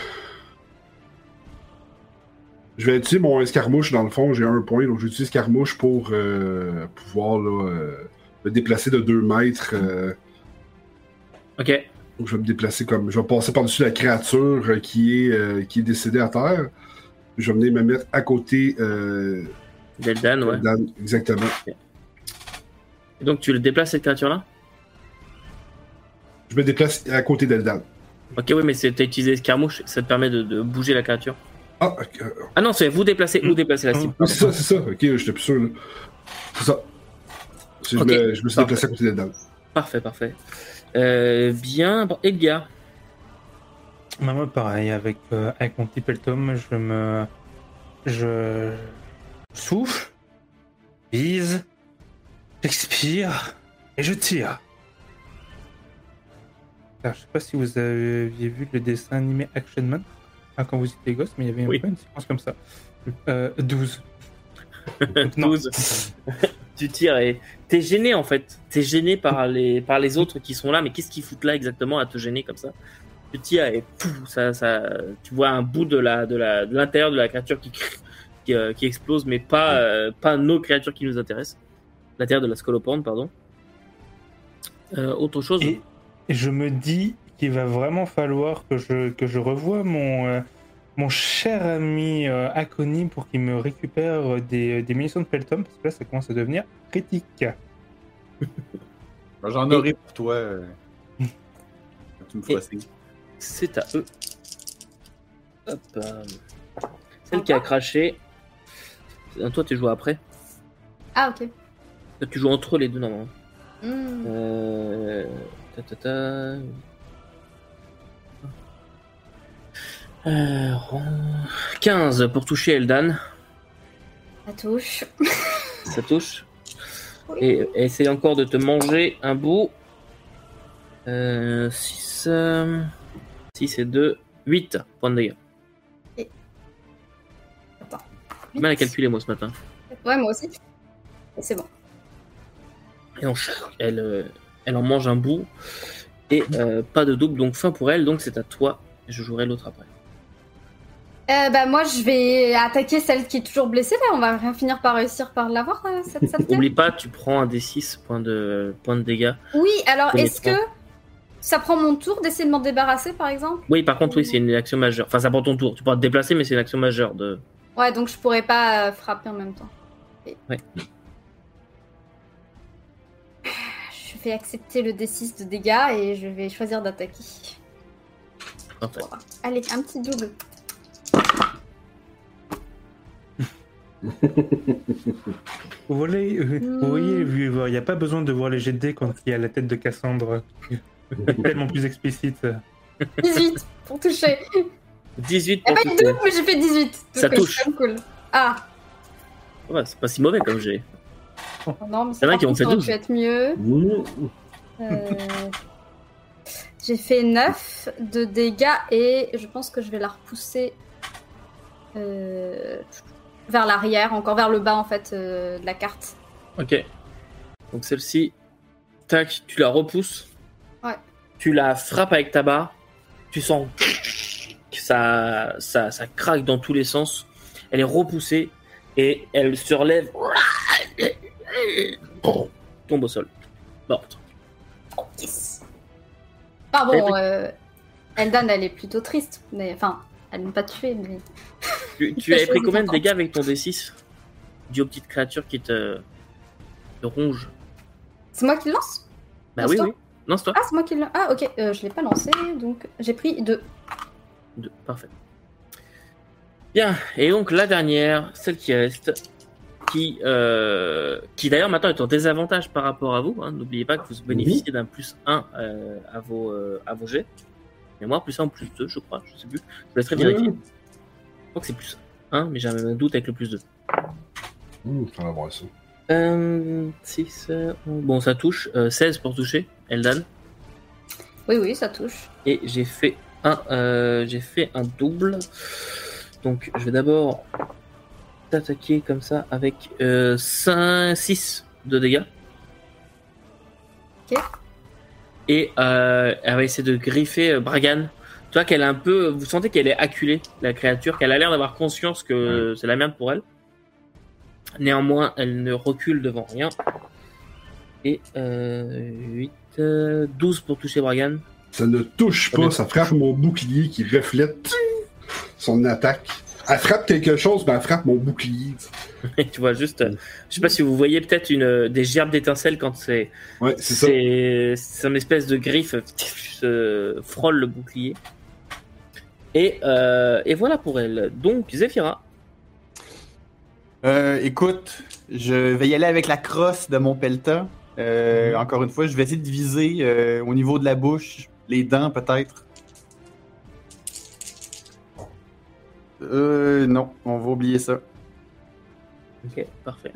Je vais utiliser mon escarmouche dans le fond, j'ai un point, donc j'utilise escarmouche pour euh, pouvoir là, euh, me déplacer de 2 mètres. Ok. donc je vais me déplacer comme. Je vais passer par-dessus la créature qui est, qui est décédée à terre. Je vais venir me mettre à côté euh, Deldan, ouais. exactement. Et donc tu le déplaces cette créature-là Je me déplace à côté d'Eldan. Ok, oui, mais c'est- t'as utilisé escarmouche, ça te permet de, de bouger la créature. Ah, ok, euh, Ah non, c'est vous déplacez ou déplacez la cible. Oui, c'est ça, c'est ça. Ok, j'étais plus sûr. C'est ça. Je, me, je me suis Parfait. déplacé à côté d'Eldan. Parfait, parfait. Euh, bien, bon, Edgar. Bah, moi, pareil, avec, euh, avec mon petit peltum, je me. Je. souffle, vise, j'expire et je tire. Alors, je sais pas si vous aviez vu le dessin animé Action Man hein, quand vous étiez gosse, mais il y avait un Oui. peu une séquence comme ça. Euh, 12. Donc, non. 12. tu tires et t'es gêné en fait. T'es gêné par les, par les autres qui sont là, mais qu'est-ce qu'ils foutent là exactement à te gêner comme ça? Tu tires et pouf, ça, ça, tu vois un bout de la, de la, de l'intérieur de la créature qui, qui, euh, qui explose, mais pas, euh, pas nos créatures qui nous intéressent. L'intérieur de la scolopendre, pardon. Euh, autre chose Et je me dis qu'il va vraiment falloir que je, que je revoie mon, euh, mon cher ami euh, Akoni pour qu'il me récupère des, des munitions de Peltom, parce que là, ça commence à devenir critique. J'en aurai pour toi. euh, tu me feras. C'est à eux. Hop. euh, Celle qui a craché. Euh, Toi, tu joues après. Ah, ok. Tu joues entre les deux, normalement. Hmm. Euh... ta, ta, ta. Euh, 15 pour toucher Eldan. Ça touche. Ça touche. Oui. Et essaye encore de te manger un bout. Euh, 6, 6 et 2, 8 points de dégâts. Attends. J'ai mal à calculer moi ce matin. Ouais, moi aussi. C'est bon. Et elle, euh, elle en mange un bout. Et euh, pas de double, donc fin pour elle. Donc c'est à toi. Je jouerai l'autre après. Euh, bah, moi, je vais attaquer celle qui est toujours blessée. Là, on va rien finir par réussir par l'avoir, cette. Oublie pas, tu prends un D6 points de, points de dégâts. Oui, alors est-ce que ça prend mon tour d'essayer de m'en débarrasser, par exemple? Oui, par contre, oui, c'est une action majeure. Enfin, ça prend ton tour. Tu pourras te déplacer, mais c'est une action majeure. De... Ouais, donc je pourrais pas euh, frapper en même temps. Ouais. Je vais accepter le D6 de dégâts et je vais choisir d'attaquer. Parfait. Allez, un petit double. Vous voyez, euh, vous voyez, les viewers, il n'y a pas besoin de voir les jets de dés quand il y a la tête de Cassandre. Tellement plus explicite. 18 pour toucher. 18 Il pour a pas eu toucher. double, mais j'ai fait 18. Donc, Ça euh, touche. cool. Ah, Ouais, c'est pas si mauvais comme j'ai. Non, mais Il y en a par qui ont fait ça aurait 12. pu être mieux. Euh, j'ai fait 9 de dégâts et je pense que je vais la repousser euh, vers l'arrière, encore vers le bas en fait euh, de la carte. Ok. Donc celle-ci, tac, tu la repousses. Ouais. Tu la frappes avec ta barre. Tu sens que ça, ça, ça craque dans tous les sens. Elle est repoussée et elle se relève. Tombe au sol. Morte. Yes. Ah bon, euh, Eldan elle est plutôt triste, mais enfin, elle n'a pas tué, mais Tu, tu avais pris combien de dégâts avec ton D6 Dis aux petites créatures qui te, te rongent? C'est moi qui le lance? Bah oui, Lance-toi. oui. C'est toi. Ah, c'est moi qui le. Ah, ok, euh, je l'ai pas lancé, donc j'ai pris deux. Deux. Parfait. Bien. Et donc, la dernière, celle qui reste, qui, euh, qui d'ailleurs maintenant est en désavantage par rapport à vous. hein. N'oubliez pas que vous bénéficiez d'un plus 1 euh, à, vos, euh, à vos jets. Et moi, plus 1 ou plus 2, je crois. Je sais plus. Je vous laisserai vérifier. Mmh. Je crois que c'est plus 1, mais j'ai un doute avec le plus 2. Hum, on va voir ça. Euh, 6, bon, ça touche. Euh, 16 pour toucher, Eldan. Oui, oui, ça touche. Et j'ai fait un, euh, j'ai fait un double. Donc, je vais d'abord t'attaquer comme ça avec euh, 5, 6 de dégâts. Ok. Et euh, elle va essayer de griffer euh, Bragan. Tu vois qu'elle est un peu. Vous sentez qu'elle est acculée, la créature, qu'elle a l'air d'avoir conscience que c'est la merde pour elle. Néanmoins, elle ne recule devant rien. Et euh, 8, euh, 12 pour toucher Bragan. Ça ne touche pas, ça frappe mon bouclier qui reflète son attaque. Elle frappe quelque chose, mais elle frappe mon bouclier. Et tu vois juste, euh, je sais pas si vous voyez peut-être une euh, des gerbes d'étincelles quand c'est Ouais, c'est ça. c'est une espèce de griffe se frôle le bouclier. Et, euh, et voilà pour elle. Donc Zephyra, Euh, écoute, je vais y aller avec la crosse de mon pelta. Euh, Mhm. Encore une fois, je vais essayer de viser euh, au niveau de la bouche, les dents peut-être. Euh, non, on va oublier ça. ok, parfait.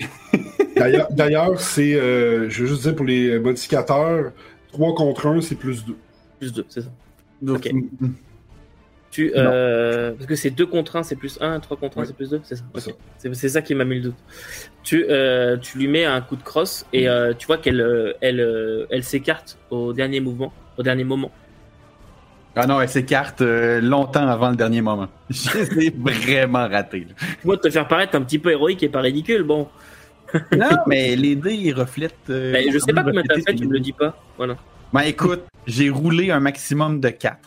D'ailleurs, c'est, euh, je veux juste dire pour les modificateurs, 3 contre 1, c'est plus 2. Plus 2, c'est ça. Donc, Ok. mm, Tu, euh, parce que c'est 2 contre 1, c'est plus 1, 3 contre 1, Oui. c'est plus 2, c'est ça. C'est Ok. C'est c'est ça qui m'a mis le doute. Tu, euh, tu lui mets un coup de crosse et euh, tu vois qu'elle euh, elle, euh, elle s'écarte au dernier mouvement, au dernier moment. Ah non, elle s'écarte euh, longtemps avant le dernier moment. Je l'ai vraiment raté. là. Moi, te faire paraître un petit peu héroïque et pas ridicule, bon. Non, mais les dés, ils reflètent. euh, Ben, je sais pas combien t'as fait, tu me le dis pas. Voilà. Ben écoute, j'ai roulé un maximum de 4.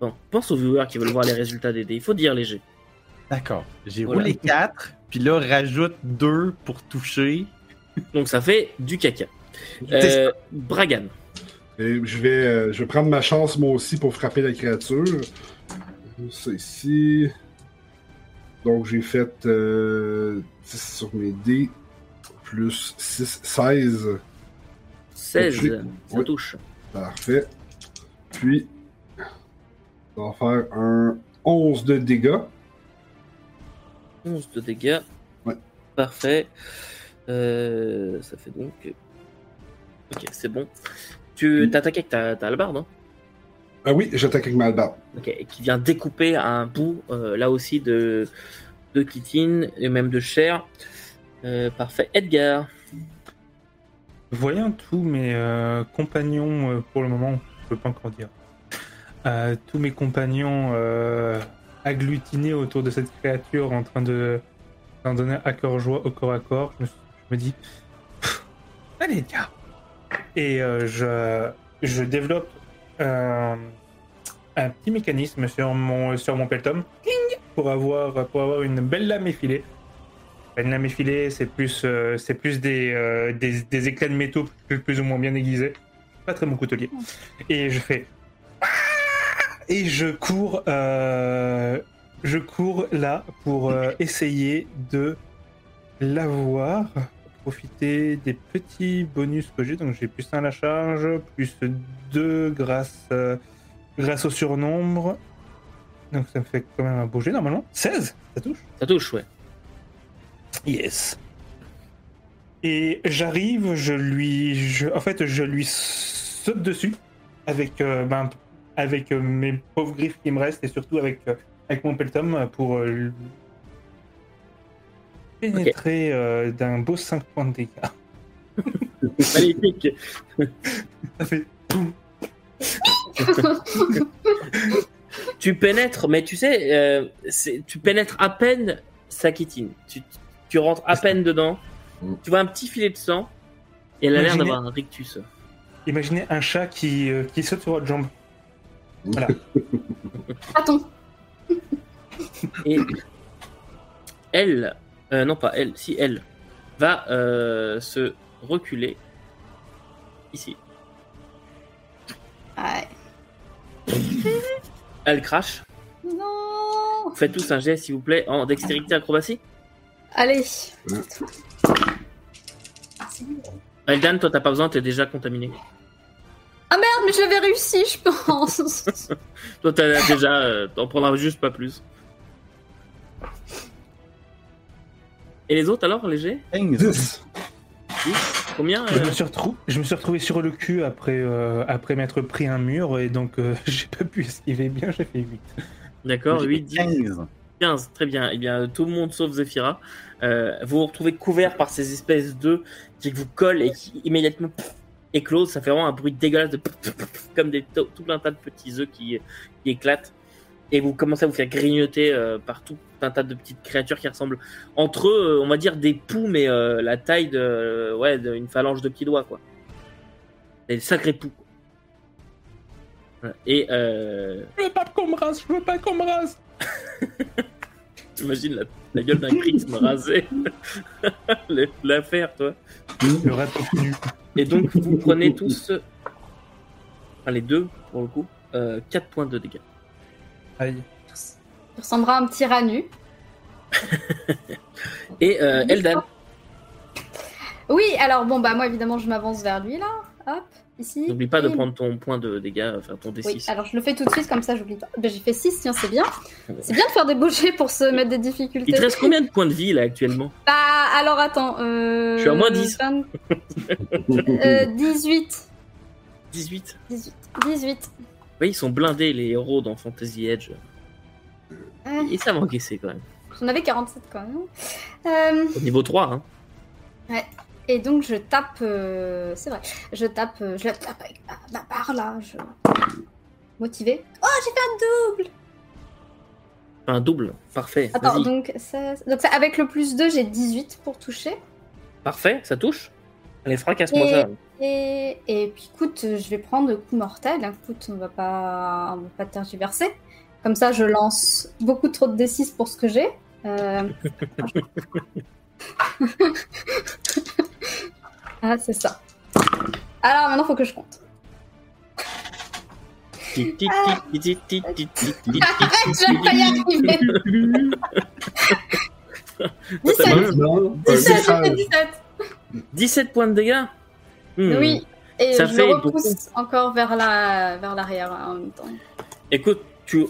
Bon, pense aux viewers qui veulent voir les résultats des dés. Il faut dire léger. D'accord. J'ai Voilà. roulé 4, puis là, rajoute 2 pour toucher. Donc ça fait du caca. Euh, Bragan. Et je vais, euh, je vais prendre ma chance moi aussi pour frapper la créature. Ça ici. Donc j'ai fait euh, 10 sur mes dés. Plus 6, 16. 16. Oui. Ça Oui. touche. Parfait. Puis, on va faire un 11 de dégâts. 11 de dégâts. Ouais. Parfait. Euh, ça fait donc. Ok, c'est bon. Tu t'attaques avec ta, ta hallebarde, hein Ah oui, j'attaque avec ma hallebarde. Ok, et qui vient découper un bout, euh, là aussi, de, de chitine et même de chair. Euh, parfait. Edgar. Voyant tous mes euh, compagnons, euh, pour le moment, je peux pas encore dire, euh, tous mes compagnons euh, agglutinés autour de cette créature en train de d'en donner à cœur joie au corps à corps, je me, je me dis, Pff, allez, gars. Et euh, je, développe un petit mécanisme sur mon, sur mon Cling pour avoir, pour avoir une belle lame effilée. Une lame effilée, c'est plus, euh, c'est plus des, euh, des, des éclats de métaux plus, ou moins bien aiguisés. Pas très mon coutelier. Et je fais. Ah Et je cours, je cours là pour essayer de l'avoir. Profiter des petits bonus que j'ai. Donc j'ai plus 1 à la charge, plus 2 grâce, euh, grâce au surnombre. Donc ça me fait quand même un beau jet normalement. 16 Ça touche Ça touche, ouais. Yes. Et j'arrive, je lui, je- en fait, je lui saute dessus avec, euh, ben, avec euh, mes pauvres griffes qui me restent et surtout avec, euh, avec mon peltum pour pénétrer euh, d'un beau 5 points de dégâts. Magnifique. Ça fait boum. tu pénètres, mais tu sais, euh, c'est- tu pénètres à peine sa chitine. Tu, tu rentres à peine dedans. Mm. Tu vois un petit filet de sang. Et elle a l'air Imaginez- d'avoir un rictus. Imaginez un chat qui, euh, qui saute sur votre jambe. Voilà. Attends. Et elle, euh, non pas elle, si elle, va euh, se reculer ici. Ouais. Elle crache. Non Faites tous un geste, s'il vous plaît, en dextérité acrobatie. Allez. Eldan, toi, t'as pas besoin, t'es déjà contaminé. Ah merde, mais je l'avais réussi, je pense. Toi, t'as déjà. euh, T'en prendras juste pas plus. Et les autres alors, léger 15. 10. Combien Je euh, me, suis retrou- je me suis retrouvé sur le cul après, euh, après m'être pris un mur et donc euh, j'ai pas pu esquiver bien, j'ai fait 8. D'accord, J'ai 8, 10, 15. 15, très bien. Eh bien, tout le monde sauf Zephyra. Euh, vous vous retrouvez couvert par ces espèces d'œufs qui vous collent et qui immédiatement pff, éclosent. Ça fait vraiment un bruit dégueulasse de pff, pff, pff, comme des, tout un tas de petits œufs qui, qui éclatent. Et vous commencez à vous faire grignoter euh, par tout un tas de petites créatures qui ressemblent entre eux, euh, on va dire des poux, mais euh, la taille de, euh, ouais, d'une phalange de petits doigts, quoi. Des sacrés poux. Voilà. Et euh, Je veux pas qu'on me rase, je veux pas qu'on me rase J'imagine la, la gueule d'un Chris me raser. Le- L'affaire, toi. Le nu. Et donc, vous prenez tous. Enfin, les deux, pour le coup, 4 points de dégâts. Aïe. Il ressemblera à un petit rat nu. Et euh, Eldan, Oui, alors bon, bah moi évidemment, je m'avance vers lui là. Hop, ici. n'oublie pas de prendre ton point de dégâts, enfin ton Oui, D6. alors je le fais tout de suite, comme ça j'oublie pas. Bah, j'ai fait 6, tiens, c'est bien. C'est bien de faire des jets pour se mettre des difficultés. Il te reste combien de points de vie là actuellement? Bah, alors attends. Euh... Je suis à moins 10. 20 euh, 18. 18. 18. 18. Oui, ils sont blindés les héros dans Fantasy Edge. Euh, Et ça m'encaissait quand même. J'en avais 47 quand même. Euh, Au niveau 3, hein. et donc je tape. euh, C'est vrai. Je tape. euh, Je la tape avec ma, ma barre là. Je... Motivé. Oh, j'ai fait un double Un double. Parfait. Attends, donc, ça... donc ça, avec le plus 2, j'ai 18 pour toucher. Parfait, ça touche. Allez, fracasse-moi Et- ça. Et, et puis écoute, je vais prendre le coup mortel. Écoute, on va pas, on va pas tergiverser. Comme ça, je lance beaucoup trop de D6 pour ce que j'ai. Euh, ah, c'est ça. Alors maintenant, faut que je compte. Arrête, je vais pas y arriver. 17, Non, un 17, j'ai fait message. 17. 17 points de dégâts Hmm. Oui. Et Ça je fait le repousse encore vers la, vers l'arrière en même temps. Écoute, tu,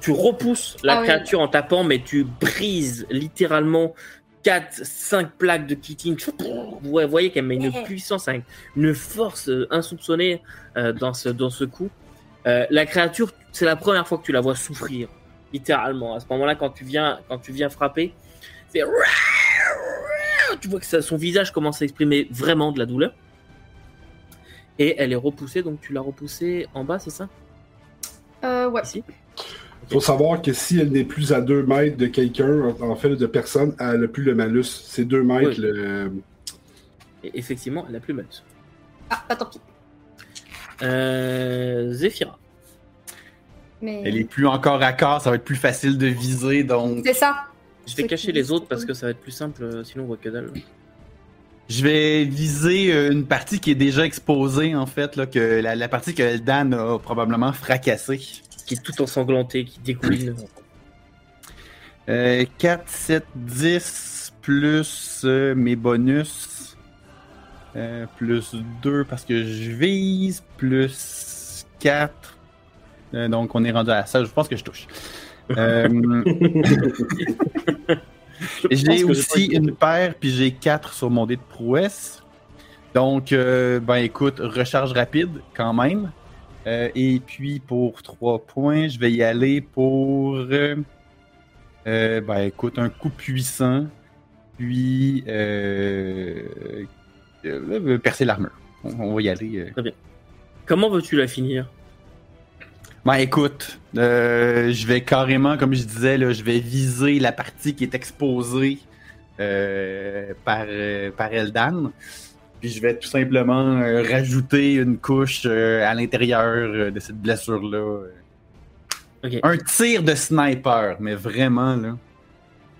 tu repousses la Ah oui. créature en tapant, mais tu brises littéralement 4, 5 plaques de kitting. Vous voyez qu'elle met une puissance, un- une force euh, insoupçonnée euh, dans, ce, dans ce coup. Euh, la créature, c'est la première fois que tu la vois souffrir, littéralement. À ce moment-là, quand tu viens, quand tu viens frapper, c'est tu vois que ça- son visage commence à exprimer vraiment de la douleur. Et elle est repoussée, donc tu l'as repoussée en bas, c'est ça? Euh, ouais. Ici faut savoir que si elle n'est plus à 2 mètres de quelqu'un, en, fait, de personne, elle n'a plus le malus. C'est 2 mètres Oui. le. Et effectivement, elle a plus malus. Ah, bah tant pis. Euh, Zephyra. Mais... Elle est plus encore à corps, ça va être plus facile de viser, donc C'est ça. Je vais cacher les autres parce que ça va être plus simple, euh, sinon on voit que dalle. je vais viser euh, une partie qui est déjà exposée, en fait, là, que la, la partie que Dan a probablement fracassée. Qui est tout ensanglanté, qui découline. Euh, 4, 7, 10, plus euh, mes bonus, euh, plus 2 parce que je vise, plus 4. Euh, donc on est rendu à ça, je pense que je touche. Euh, j'ai aussi une paire, puis j'ai 4 sur mon dé de prouesse. Donc, euh, ben écoute, recharge rapide quand même. Euh, et puis pour 3 points, je vais y aller pour. euh, ben écoute, un coup puissant. Puis. Percer l'armure. On, on va y aller. euh. Comment veux-tu la finir? Ben écoute, euh, je vais carrément, comme je disais, là, je vais viser la partie qui est exposée euh, par, euh, par Eldan. Puis je vais tout simplement rajouter une couche à l'intérieur de cette blessure-là. Un tir de sniper, mais vraiment là,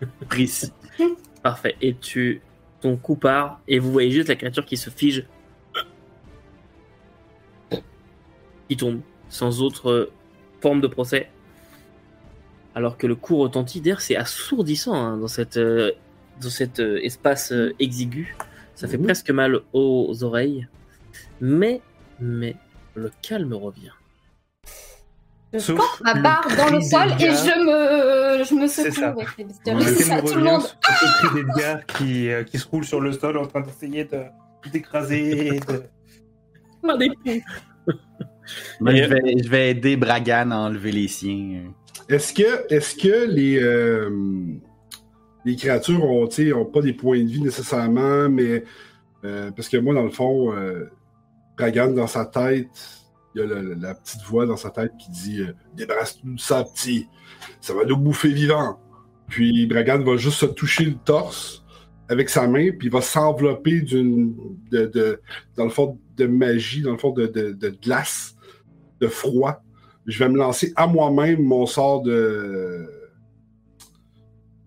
précis. parfait. Et tu, ton coup part et vous voyez juste la créature qui se fige qui tombe, sans autre euh, forme de procès. Alors que le coup retentit, d'ailleurs, c'est assourdissant hein, dans cette, euh, dans cet euh, espace euh, exigu. Ça fait presque mal aux oreilles. Mais, mais, le calme revient. Je Sauf plante ma barre dans le sol et je me, je me C'est secoue ça. avec les. C'est ça, tout le monde. sur le cri d'Edgar qui, euh, qui se roule sur le sol en train d'essayer de d'écraser. De... Moi, Et- je, vais, je vais aider Bragan à enlever les siens. Est-ce que, est-ce que les, euh, les créatures ont, ont pas des points de vie nécessairement, mais euh, parce que moi, dans le fond, euh, Bragan, dans sa tête, il y a le- la petite voix dans sa tête qui dit euh, Débarrasse-nous de ça, petit, ça va nous bouffer vivant. Puis Bragan va juste se toucher le torse avec sa main, puis il va s'envelopper d'une, de, de- dans le fond, de magie, dans le fond, de, de, de glace, de froid je vais me lancer à moi-même mon sort de.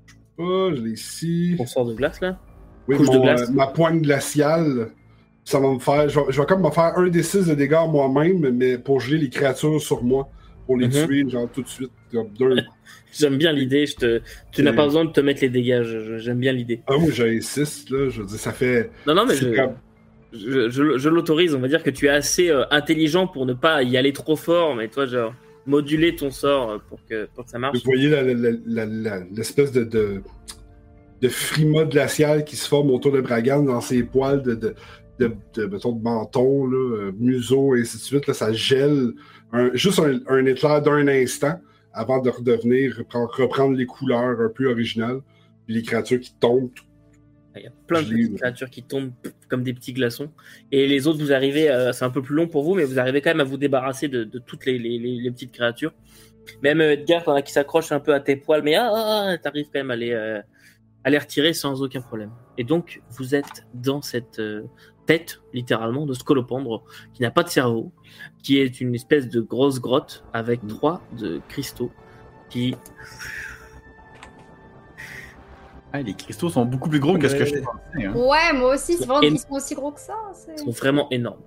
Je sais pas, je l'ai ici. On sort de glace là? Oui, de mon, glace. euh, ma poigne glaciale. Ça va me faire. Je vais, je vais comme me faire un des six de dégâts moi-même, mais pour geler les créatures sur moi. Pour les Mhm. tuer, genre tout de suite. Comme. J'aime bien l'idée. Te... Tu n'as Et- pas besoin de te mettre les dégâts. J'aime bien l'idée. Ah, moi j'ai 6, là. Je veux dire, ça fait. Non, non, mais je, comme- je, l'autorise. On va dire que tu es assez euh, intelligent pour ne pas y aller trop fort, mais toi, genre, moduler ton sort euh, pour que, pour que ça marche. Vous voyez l'espèce de, de, frima glacial qui se forme autour de Bragan dans ses poils de, de, de, de, de menton, euh, museau, et ainsi de suite. Ça gèle juste un, un éclair d'un instant avant de redevenir, reprendre les couleurs un peu originales. Puis les créatures qui tombent. Il y a plein de petites créatures qui tombent comme des petits glaçons. Et les autres, vous arrivez, euh, c'est un peu plus long pour vous, mais vous arrivez quand même à vous débarrasser de, de toutes les, les- les- les petites créatures. Même euh, Edgar, t'en as qui s'accrochent un peu à tes poils, mais ah, ah, ah, t'arrives quand même à les, euh, à les retirer sans aucun problème. Et donc, vous êtes dans cette euh, tête, littéralement, de scolopendre, qui n'a pas de cerveau, qui est une espèce de grosse grotte avec Mm. trois de cristaux qui Ah, les cristaux sont beaucoup plus gros que ce que je Ouais. pensais. hein. Ouais, moi aussi, c'est vraiment Et- qu'ils sont aussi gros que ça. c'est- sont vraiment énormes.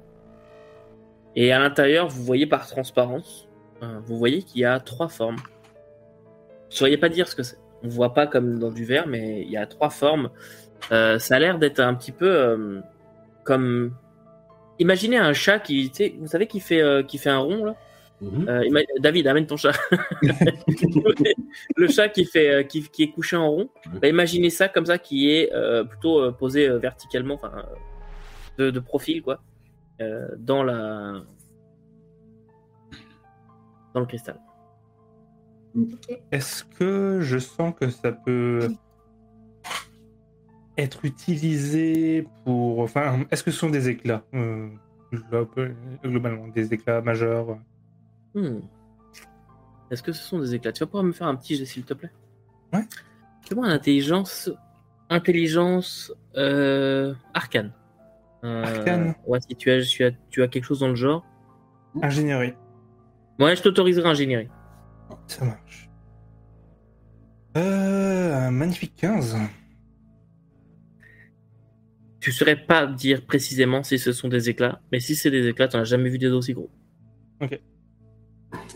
Et à l'intérieur, vous voyez par transparence, euh, vous voyez qu'il y a trois formes. Je ne saurais pas dire ce que c'est. On voit pas comme dans du verre, mais il y a trois formes. Euh, ça a l'air d'être un petit peu euh, comme. Imaginez un chat qui, vous savez, qui fait, euh, qui fait un rond là? Euh, ima- David, amène ton chat. le chat qui fait, euh, qui, qui est couché en rond. Bah, imaginez ça comme ça, qui est euh, plutôt euh, posé euh, verticalement, enfin, euh, de, de profil quoi, euh, dans la, dans le cristal. Est-ce que je sens que ça peut être utilisé pour. Enfin, est-ce que ce sont des éclats euh, glo- Globalement, des éclats majeurs? Hmm. Est-ce que ce sont des éclats? Tu vas pouvoir me faire un petit jet, s'il te plaît? Ouais. Fais-moi intelligence, intelligence euh, arcane. Euh, Arcane Ouais, si tu as, tu as, tu as quelque chose dans le genre. Ingénierie. Ouais, je t'autoriserai ingénierie. Ça marche. Euh, un magnifique 15. Tu saurais pas dire précisément si ce sont des éclats, mais si c'est des éclats, t'en as jamais vu des aussi gros.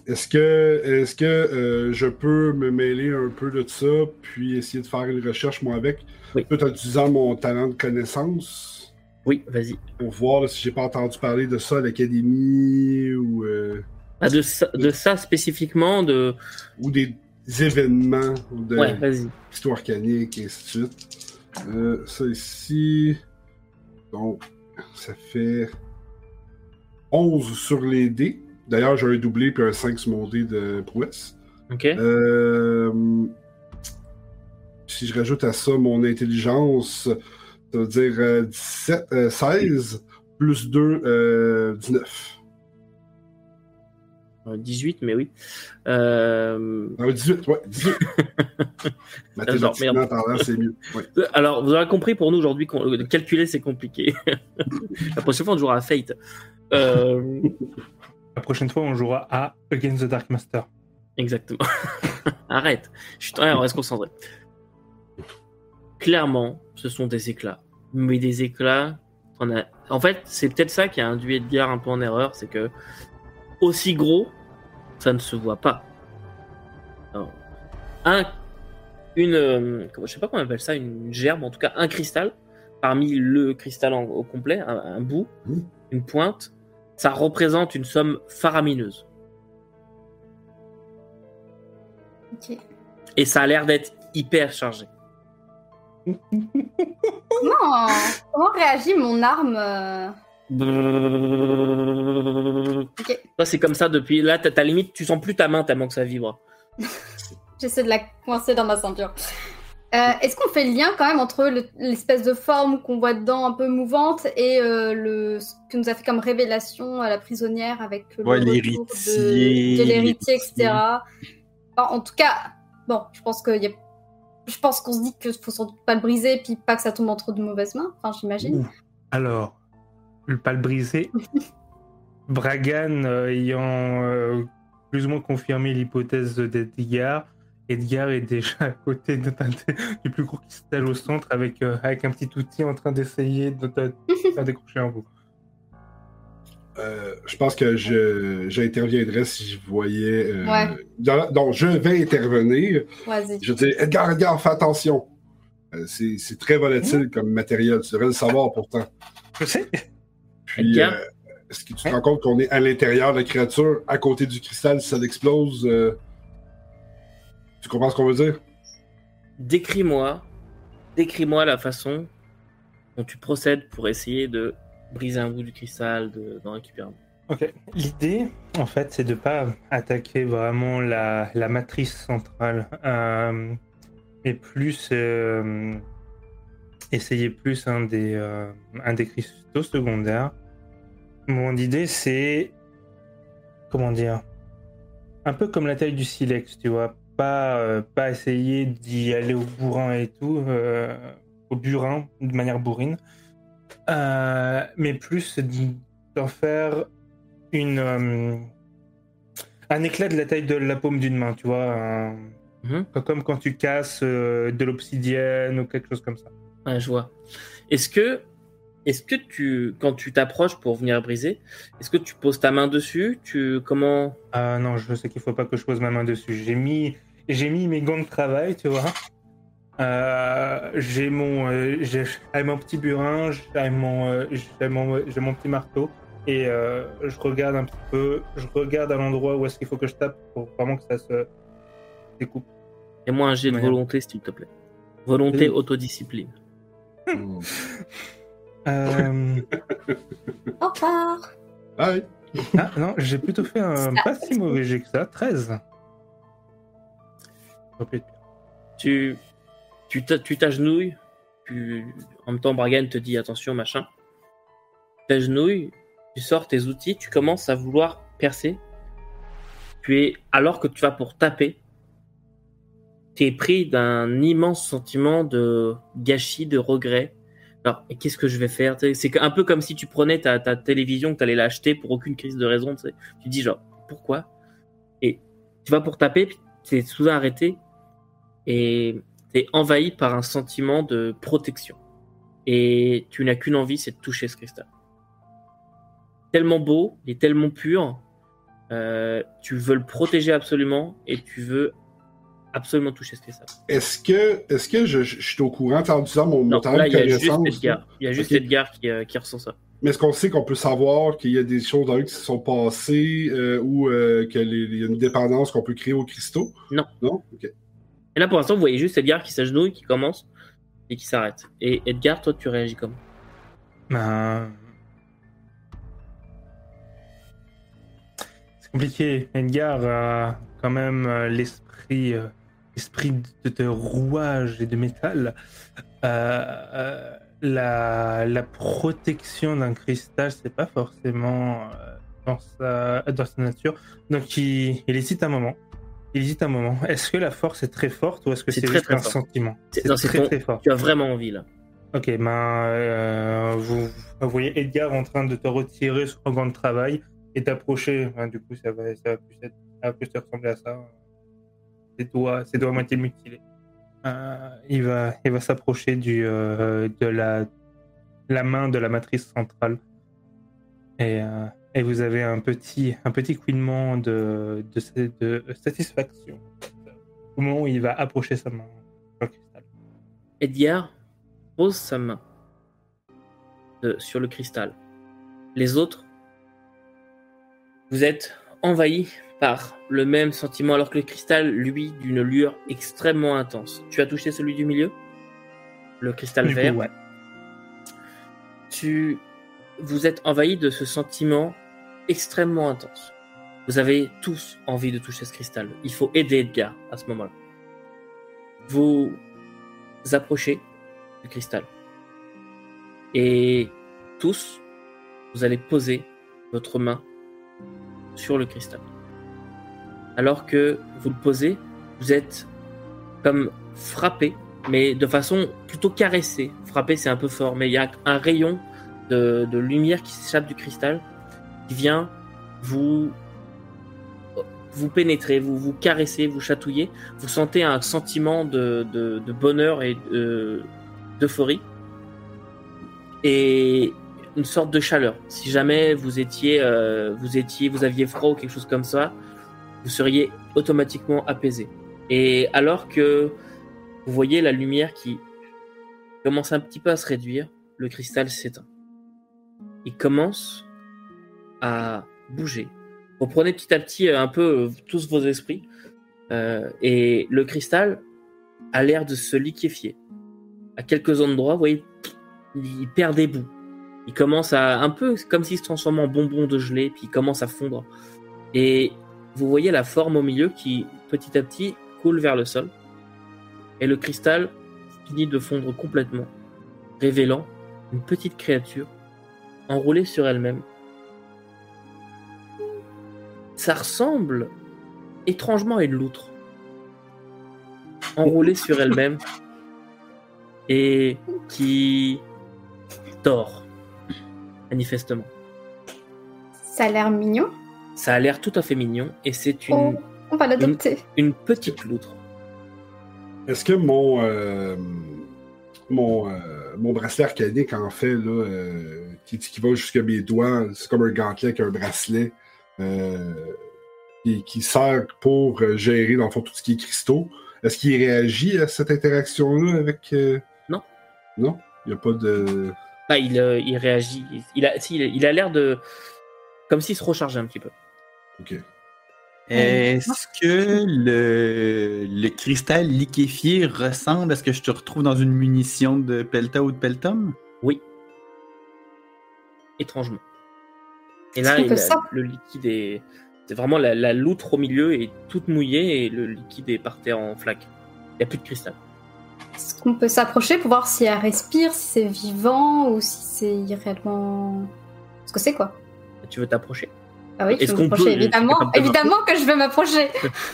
Est-ce que, est-ce que euh, je peux me mêler un peu de ça, puis essayer de faire une recherche moi avec, Oui. tout en utilisant mon talent de connaissance, Oui, vas-y. pour voir là, si j'ai pas entendu parler de ça à l'académie ou, euh, Ah, de, ça, de ça spécifiquement, de. ou des événements de Ouais, vas-y. histoire arcanique et ainsi de suite. Euh, ça ici, donc ça fait 11 sur les dés. D'ailleurs, j'ai un doublé puis un 5 sur mon dé de prouesse. Ok. Euh, si je rajoute à ça mon intelligence, ça veut dire euh, 17, euh, 16 plus 2, euh, 19. Euh, 18, mais oui. Euh, Ah, 18, ouais, 18. Mathématiquement merde. parlant, c'est mieux. Ouais. Alors, vous aurez compris pour nous aujourd'hui, calculer c'est compliqué. La prochaine fois, on jouera à Fate. Euh, La prochaine fois, on jouera à Against the Dark Master. exactement. Arrête. Chut, ouais, on reste concentré. Clairement, ce sont des éclats. Mais des éclats. on a- En fait, c'est peut-être ça qui a induit Edgar un peu en erreur, c'est que aussi gros, ça ne se voit pas. Alors, un, une, euh, comment- je sais pas comment on appelle ça, une gerbe, en tout cas un cristal, parmi le cristal en- au complet, un, un bout, une pointe, ça représente une somme faramineuse. Et ça a l'air d'être hyper chargé. Comment, comment réagit mon arme euh, Ok. Toi, c'est comme ça depuis. Là, t'as ta limite, tu sens plus ta main tellement que ça vibre. J'essaie de la coincer dans ma ceinture. Euh, Est-ce qu'on fait le lien quand même entre le- l'espèce de forme qu'on voit dedans un peu mouvante et euh, le, ce que nous a fait comme révélation à la prisonnière avec le Ouais, retour l'héritier, de, de l'héritier, etc. Enfin, en tout cas, bon, je pense qu'il y a... Je pense qu'on se dit qu'il faut sans doute pas le briser puis pas que ça tombe entre de mauvaises mains. Enfin, j'imagine. Alors, le pas le briser. Bragan euh, ayant euh, plus ou moins confirmé l'hypothèse d'Edgar, Edgar est déjà à côté de, de- du plus gros cristal au centre avec, euh, avec un petit outil en train d'essayer de, de faire décrocher un bout. Euh, je pense que je j'interviendrais si je voyais. euh, Ouais. dans- donc, je vais intervenir. Vas-y. Je dis Edgar, Edgar, fais attention. Euh, c'est c'est très volatile comme matériel. Tu devrais le savoir pourtant. Je sais. Puis, Edgar? euh, est-ce que tu te rends compte qu'on est à l'intérieur de la créature, à côté du cristal, si ça l'explose euh, Tu comprends ce qu'on veut dire? Décris-moi, décris-moi la façon dont tu procèdes pour essayer de briser un bout du cristal, de- d'en récupérer un bout. Ok. L'idée, en fait, c'est de pas attaquer vraiment la, la matrice centrale, euh, mais plus euh, essayer plus un des, euh, un des cristaux secondaires. Mon idée, c'est comment dire, un peu comme la taille du silex, tu vois, pas euh, pas essayer d'y aller au bourrin et tout, euh, au burin de manière bourrine, euh, mais plus d'en faire une euh, un éclat de la taille de la paume d'une main, tu vois, un- Mhm. comme quand tu casses euh, de l'obsidienne ou quelque chose comme ça. Ouais, je vois. Est-ce que, est-ce que tu, quand tu t'approches pour venir briser, est-ce que tu poses ta main dessus? Tu comment? Ah non, je sais qu'il faut pas que je pose ma main dessus. J'ai mis, j'ai mis mes gants de travail, tu vois. Euh, j'ai mon, euh, j'ai j'ai mon petit burin, j'ai mon, euh, j'ai mon, j'ai mon petit marteau et euh, je regarde un petit peu, je regarde à l'endroit où est-ce qu'il faut que je tape pour vraiment que ça se découpe. Fais-moi un jet de Ouais. volonté, s'il te plaît. Volonté, Oui. autodiscipline. Euh, Au revoir. Ah oui. ah non, j'ai plutôt fait un pas si mauvais jet que ça, 13. Tu, tu t'a- tu t'agenouilles. Tu, en même temps, Bragan te dit attention, machin. T'agenouilles, tu sors tes outils, tu commences à vouloir percer. Tu es, alors que tu vas pour taper, tu es pris d'un immense sentiment de gâchis, de regret. Alors, qu'est-ce que je vais faire C'est un peu comme si tu prenais ta, ta télévision que tu allais l'acheter pour aucune crise de raison. Tu sais. Tu dis genre, pourquoi? Et tu vas pour taper, tu es soudain arrêté et tu es envahi par un sentiment de protection. Et tu n'as qu'une envie, c'est de toucher ce cristal. Tellement beau, il est tellement pur, euh, tu veux le protéger absolument et tu veux absolument toucher ce cristal. Est-ce que, est-ce que je, je- je suis au courant en disant mon, Non, là, de il y a juste connaissance? Il y a juste. Edgar qui, euh, qui ressent ça. Mais est-ce qu'on sait qu'on peut savoir qu'il y a des choses dans eux qui se sont passées euh, ou qu'il y a une dépendance qu'on peut créer aux cristaux? Non. Non? Ok. Et là, pour l'instant, vous voyez juste Edgar qui s'agenouille, qui commence et qui s'arrête. Et Edgar, toi, tu réagis comment? Ben... C'est compliqué. Edgar a quand même euh, l'esprit euh, l'esprit de, rouage et de métal. Euh, la, la protection d'un cristal, c'est pas forcément dans, sa, dans sa nature. Donc il, il hésite un moment. Il hésite un moment. Est-ce que la force est très forte ou est-ce que C'est juste très un fort. sentiment C'est- très ton- très fort. Tu as vraiment envie, là. Ok, ben, euh, vous, vous voyez Edgar en train de te retirer son gant de travail et t'approcher. du coup, ça va, ça, va plus être- ça va plus te ressembler à ça. Ses doigts, ses doigts moitié mutilés. Euh, il va, il va s'approcher du, euh, de la, la main de la matrice centrale. Et Et vous avez un petit, un petit couinement de, de, de satisfaction au moment où il va approcher sa main sur le cristal. Edgar pose sa main euh, sur le cristal. Les autres, vous êtes envahis par le même sentiment alors que le cristal, lui, d'une lueur extrêmement intense. Tu as touché celui du milieu? Le cristal Du coup, vert? ouais. tu vous êtes envahi de ce sentiment extrêmement intense. Vous avez tous envie de toucher ce cristal. Il faut aider Edgar à ce moment-là. Vous approchez du cristal. Et tous, vous allez poser votre main sur le cristal. Alors que vous le posez, vous êtes comme frappé, mais de façon plutôt caressée. Frappé, c'est un peu fort, mais il y a un rayon de, de lumière qui s'échappe du cristal, vient vous vous pénétrer, vous vous caressez, vous chatouillez, vous sentez un sentiment de, de, bonheur et de- d'euphorie et une sorte de chaleur. Si jamais vous étiez, euh, vous étiez, vous aviez froid ou quelque chose comme ça, vous seriez automatiquement apaisé. Et alors que vous voyez la lumière qui commence un petit peu à se réduire, le cristal s'éteint. Il commence à bouger. Vous prenez petit à petit euh, un peu euh, tous vos esprits euh, et le cristal a l'air de se liquéfier. À quelques endroits, vous voyez, il perd des bouts. Il commence à un peu comme s'il se transformait en bonbon de gelée, puis il commence à fondre. Et vous voyez la forme au milieu qui petit à petit coule vers le sol. Et le cristal finit de fondre complètement, révélant une petite créature enroulée sur elle-même. Ça ressemble étrangement à une loutre, enroulée sur elle-même et qui dort, manifestement. Ça a l'air mignon. Ça a l'air tout à fait mignon et c'est une, Oh, on va l'adopter. une petite loutre. Est-ce que mon, euh, mon, euh, mon bracelet arcanique, en fait, là, euh, qui, qui va jusqu'à mes doigts, c'est comme un gantelet avec un bracelet euh, qui, qui sert pour euh, gérer, dans le fond, tout ce qui est cristaux. Est-ce qu'il réagit à cette interaction-là avec. euh, Non. Non? Il n'y a pas de. Ah, il, euh, il réagit. Il a, si, il a- l'air de. Comme s'il se rechargeait un petit peu. Ok. Est-ce que le, le cristal liquéfié ressemble à ce que je te retrouve dans une munition de Pelta ou de Peltum? étrangement. Et là, il peut a- ça le liquide est. C'est vraiment la, la loutre au milieu est toute mouillée et le liquide est par terre en flaque. Il n'y a plus de cristal. Est-ce qu'on peut s'approcher pour voir si elle respire, si c'est vivant ou si c'est irréellement. Ce que c'est quoi? Tu veux t'approcher? Ah oui, je Est-ce qu'on peut- évidemment. Évidemment que je vais m'approcher.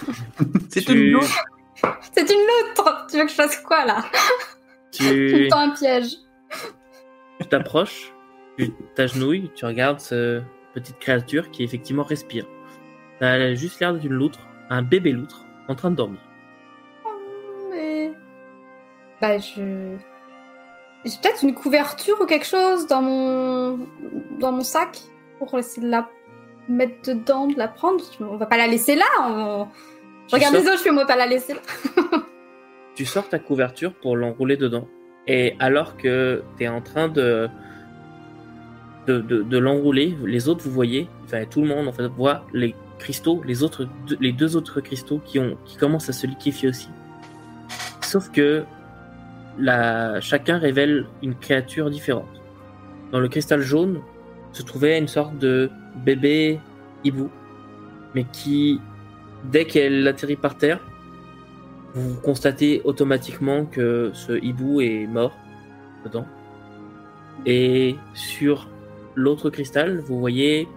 C'est Tu- une loutre! C'est une loutre Tu veux que je fasse quoi là? Tu Tu me tends un piège. tu t'approches, tu t'agenouilles, tu regardes cette petite créature qui effectivement respire. Ça a juste l'air d'une loutre, un bébé loutre, en train de dormir. Mais. Bah, je. J'ai peut-être une couverture ou quelque chose dans mon. dans mon sac pour essayer de la mettre dedans, de la prendre. On va pas la laisser là. on- Je regarde sors- les autres, je fais moi pas la laisser là. tu sors ta couverture pour l'enrouler dedans. Et alors que tu es en train de, de, l'enrouler, les autres, vous voyez, enfin, tout le monde en fait, voit les cristaux, les, autres, les deux autres cristaux qui, ont, qui commencent à se liquéfier aussi. Sauf que chacun révèle une créature différente. Dans le cristal jaune se trouvait une sorte de bébé hibou, mais qui, dès qu'elle atterrit par terre, vous constatez automatiquement que ce hibou est mort dedans. Et sur l'autre cristal, vous voyez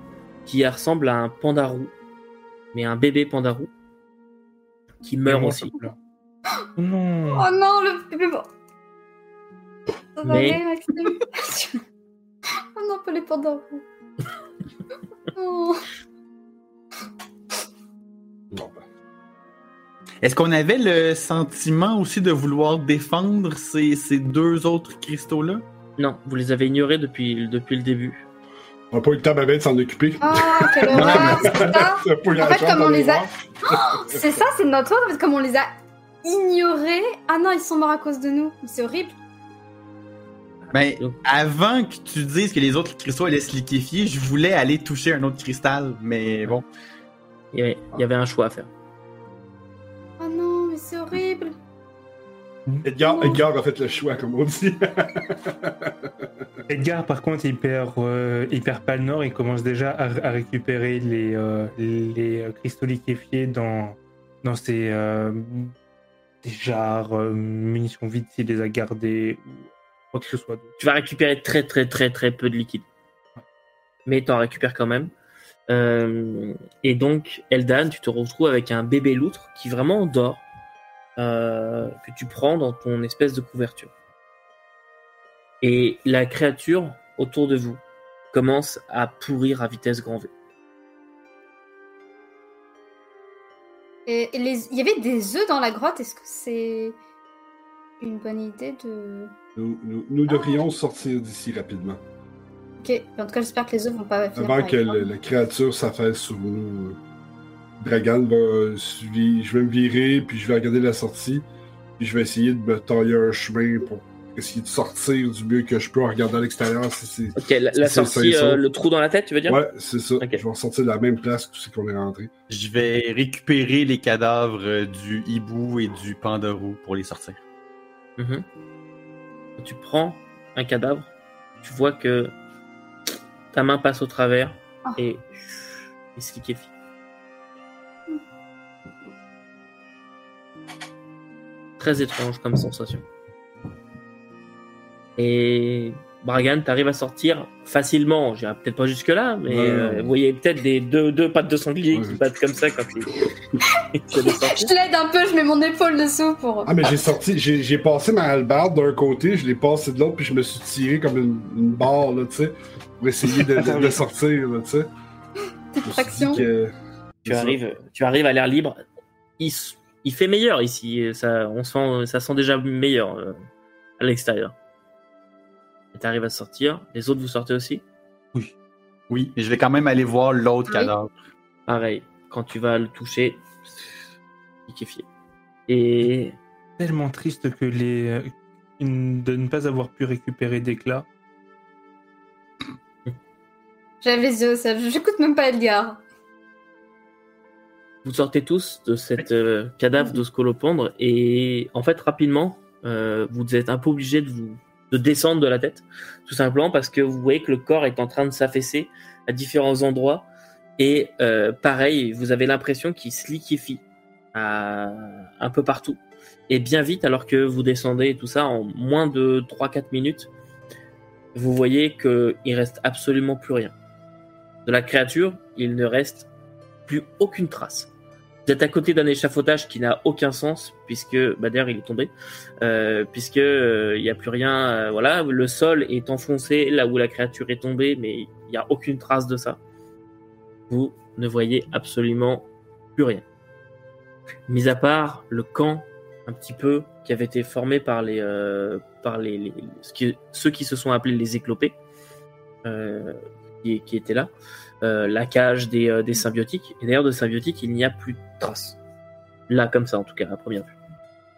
qui ressemble à un pandarou, mais un bébé pandarou qui meurt aussi. Oh non Oh non, le bébé mort. Ça va Mais- aller, Maxime Oh non, pas les pandarous. Oh. Bon, ben. Est-ce qu'on avait le sentiment aussi de vouloir défendre ces, ces deux autres cristaux-là? Non, vous les avez ignorés depuis, depuis le début. On n'a pas eu le temps ben, ben, de s'en occuper. Oh, quelle horreur, c'est ça En fait, comme on les a- voir. C'est ça, c'est de notre faute, en fait, comme on les a ignorés. Ah non, ils sont morts à cause de nous. C'est horrible. Mais Donc- avant que tu dises que les autres cristaux allaient se liquéfier, je voulais aller toucher un autre cristal, mais bon. Il y avait, il y avait un choix à faire. Edgar, Edgar a fait le choix, comme on dit. Edgar, par contre, il perd, euh, il perd pas le nord. Il commence déjà à, à récupérer les, euh, les euh, cristaux liquéfiés dans, dans ses euh, jarres, euh, munitions vides s'il les a gardées ou quoi que ce soit. Tu vas récupérer très très très très peu de liquide. Mais tu en récupères quand même. Euh, et donc, Eldan, tu te retrouves avec un bébé loutre qui vraiment dort, que tu prends dans ton espèce de couverture. Et la créature autour de vous commence à pourrir à vitesse grand V. Et, les... il y avait des œufs dans la grotte. Est-ce que c'est une bonne idée de. Nous, nous, nous devrions sortir d'ici rapidement. Ok, en tout cas, j'espère que les œufs vont pas finir Avant par que la créature s'affaisse sur nous. Dragan va suivre. Je vais me virer, puis je vais regarder la sortie. Puis je vais essayer de me tailler un chemin pour essayer de sortir du mieux que je peux en regardant à l'extérieur si c'est. Ok, la, la sortie, euh, le trou dans la tête, tu veux dire? Ouais, c'est ça. Je vais ressortir de la même place que c'est qu'on est rentré. Je vais récupérer les cadavres euh, du hibou et du pandarou pour les sortir. Mhm. Quand tu prends un cadavre, tu vois que ta main passe au travers Ah. et il se liquéfie. Très étrange comme sensation. Et Bragan, t'arrives à sortir facilement. J'irai peut-être pas jusque là, mais Ouais, euh, ouais. vous voyez peut-être des deux, deux pattes de sanglier Ouais, qui battent comme ça quand il. Je l'aide un peu, je mets mon épaule dessous pour. Ah, mais j'ai sorti, j'ai j'ai passé ma hallebarde d'un côté, je l'ai passé de l'autre, puis je me suis tiré comme une, une barre, là, tu sais, pour essayer de, de, de sortir, là, tu sais. Que. tu arrives, tu arrives à l'air libre. Il, il fait meilleur ici. Ça, on sent, ça sent déjà meilleur euh, à l'extérieur. Tu arrives à sortir. Les autres, vous sortez aussi? Oui, mais je vais quand même aller voir l'autre Oui. cadavre. Pareil. Quand tu vas le toucher, liquéfié. Et Tellement triste que les euh, de ne pas avoir pu récupérer d'éclat. J'avais les yeux ciel. J'écoute même pas Edgar. Vous sortez tous de cette euh, cadavre de scolopendre et en fait rapidement euh, vous êtes un peu obligé de vous de descendre de la tête tout simplement parce que vous voyez que le corps est en train de s'affaisser à différents endroits et euh, pareil vous avez l'impression qu'il se liquéfie à- un peu partout et bien vite alors que vous descendez et tout ça en moins de 3-4 minutes vous voyez que il reste absolument plus rien. De la créature il ne reste plus aucune trace vous êtes à côté d'un échafaudage qui n'a aucun sens puisque bah d'ailleurs il est tombé. Euh, puisque euh, il n'y a plus rien euh, voilà le sol est enfoncé là où la créature est tombée mais il n'y a aucune trace de ça. Vous ne voyez absolument plus rien. Mis à part le camp un petit peu qui avait été formé par les par les, ceux qui se sont appelés les éclopés qui, qui étaient là euh, la cage des, euh, des symbiotiques. Et d'ailleurs, de symbiotiques, il n'y a plus de traces. Là, comme ça, en tout cas, à première vue.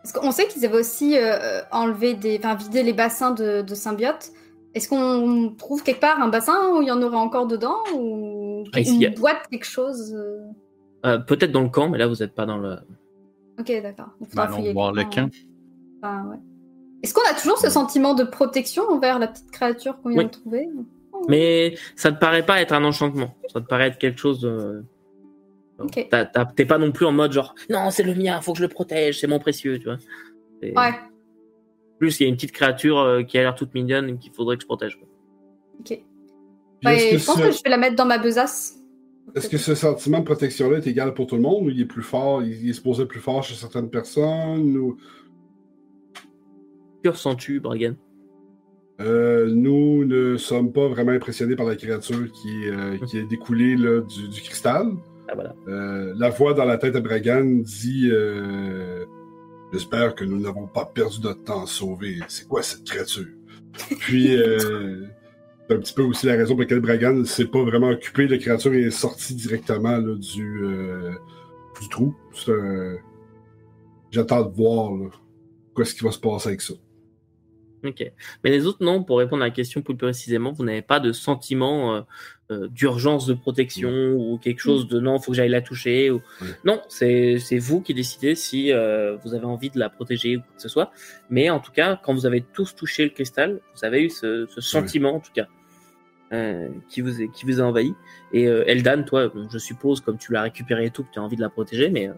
Parce qu'on sait qu'ils avaient aussi euh, enlevé des. Enfin, vidé les bassins de, de symbiotes. Est-ce qu'on trouve quelque part un bassin où il y en aurait encore dedans Ou Ah, ici, une a- boîte, quelque chose Peut-être dans le camp, mais là, vous n'êtes pas dans le. Ok, d'accord. Il faudra Allons fouiller voir le camp, camp. euh. Enfin, ouais. Est-ce qu'on a toujours ce sentiment de protection envers la petite créature qu'on vient Oui. de trouver? Mais ça ne paraît pas être un enchantement. Ça te paraît être quelque chose de. Ok. T'as- t'as- T'es pas non plus en mode genre, non, c'est le mien, faut que je le protège, c'est mon précieux, tu vois. Et Ouais, Plus, il y a une petite créature euh, qui a l'air toute mignonne et qu'il faudrait que je protège. quoi. ok. Ouais, que je pense ce- que je vais la mettre dans ma besace. Est-ce que ce sentiment de protection-là est égal pour tout le monde ou il est plus fort, il est supposé plus fort chez certaines personnes ou... Que ressens-tu, Bragan? Euh, nous ne sommes pas vraiment impressionnés par la créature qui, est, euh, qui est découlée là, du, du cristal. Ah, voilà. Euh, la voix dans la tête de Bragan dit J'espère que nous n'avons pas perdu notre temps à sauver. C'est quoi cette créature? Puis, C'est un petit peu aussi la raison pour laquelle Bragan ne s'est pas vraiment occupé la créature est sorti directement là, du, du trou. Un- J'attends de voir là, qu'est-ce qui va se passer avec ça. Ok. Mais les autres, non, pour répondre à la question plus précisément, vous n'avez pas de sentiment euh, euh, d'urgence de protection ou quelque chose de non, faut que j'aille la toucher. Ou... Non, c'est vous qui décidez si euh, vous avez envie de la protéger ou quoi que ce soit. Mais en tout cas, quand vous avez tous touché le cristal, vous avez eu ce, ce sentiment, en tout cas, euh, qui, vous est, qui vous a envahi. Et euh, Eldan, toi, je suppose, comme tu l'as récupéré et tout, que tu as envie de la protéger, mais.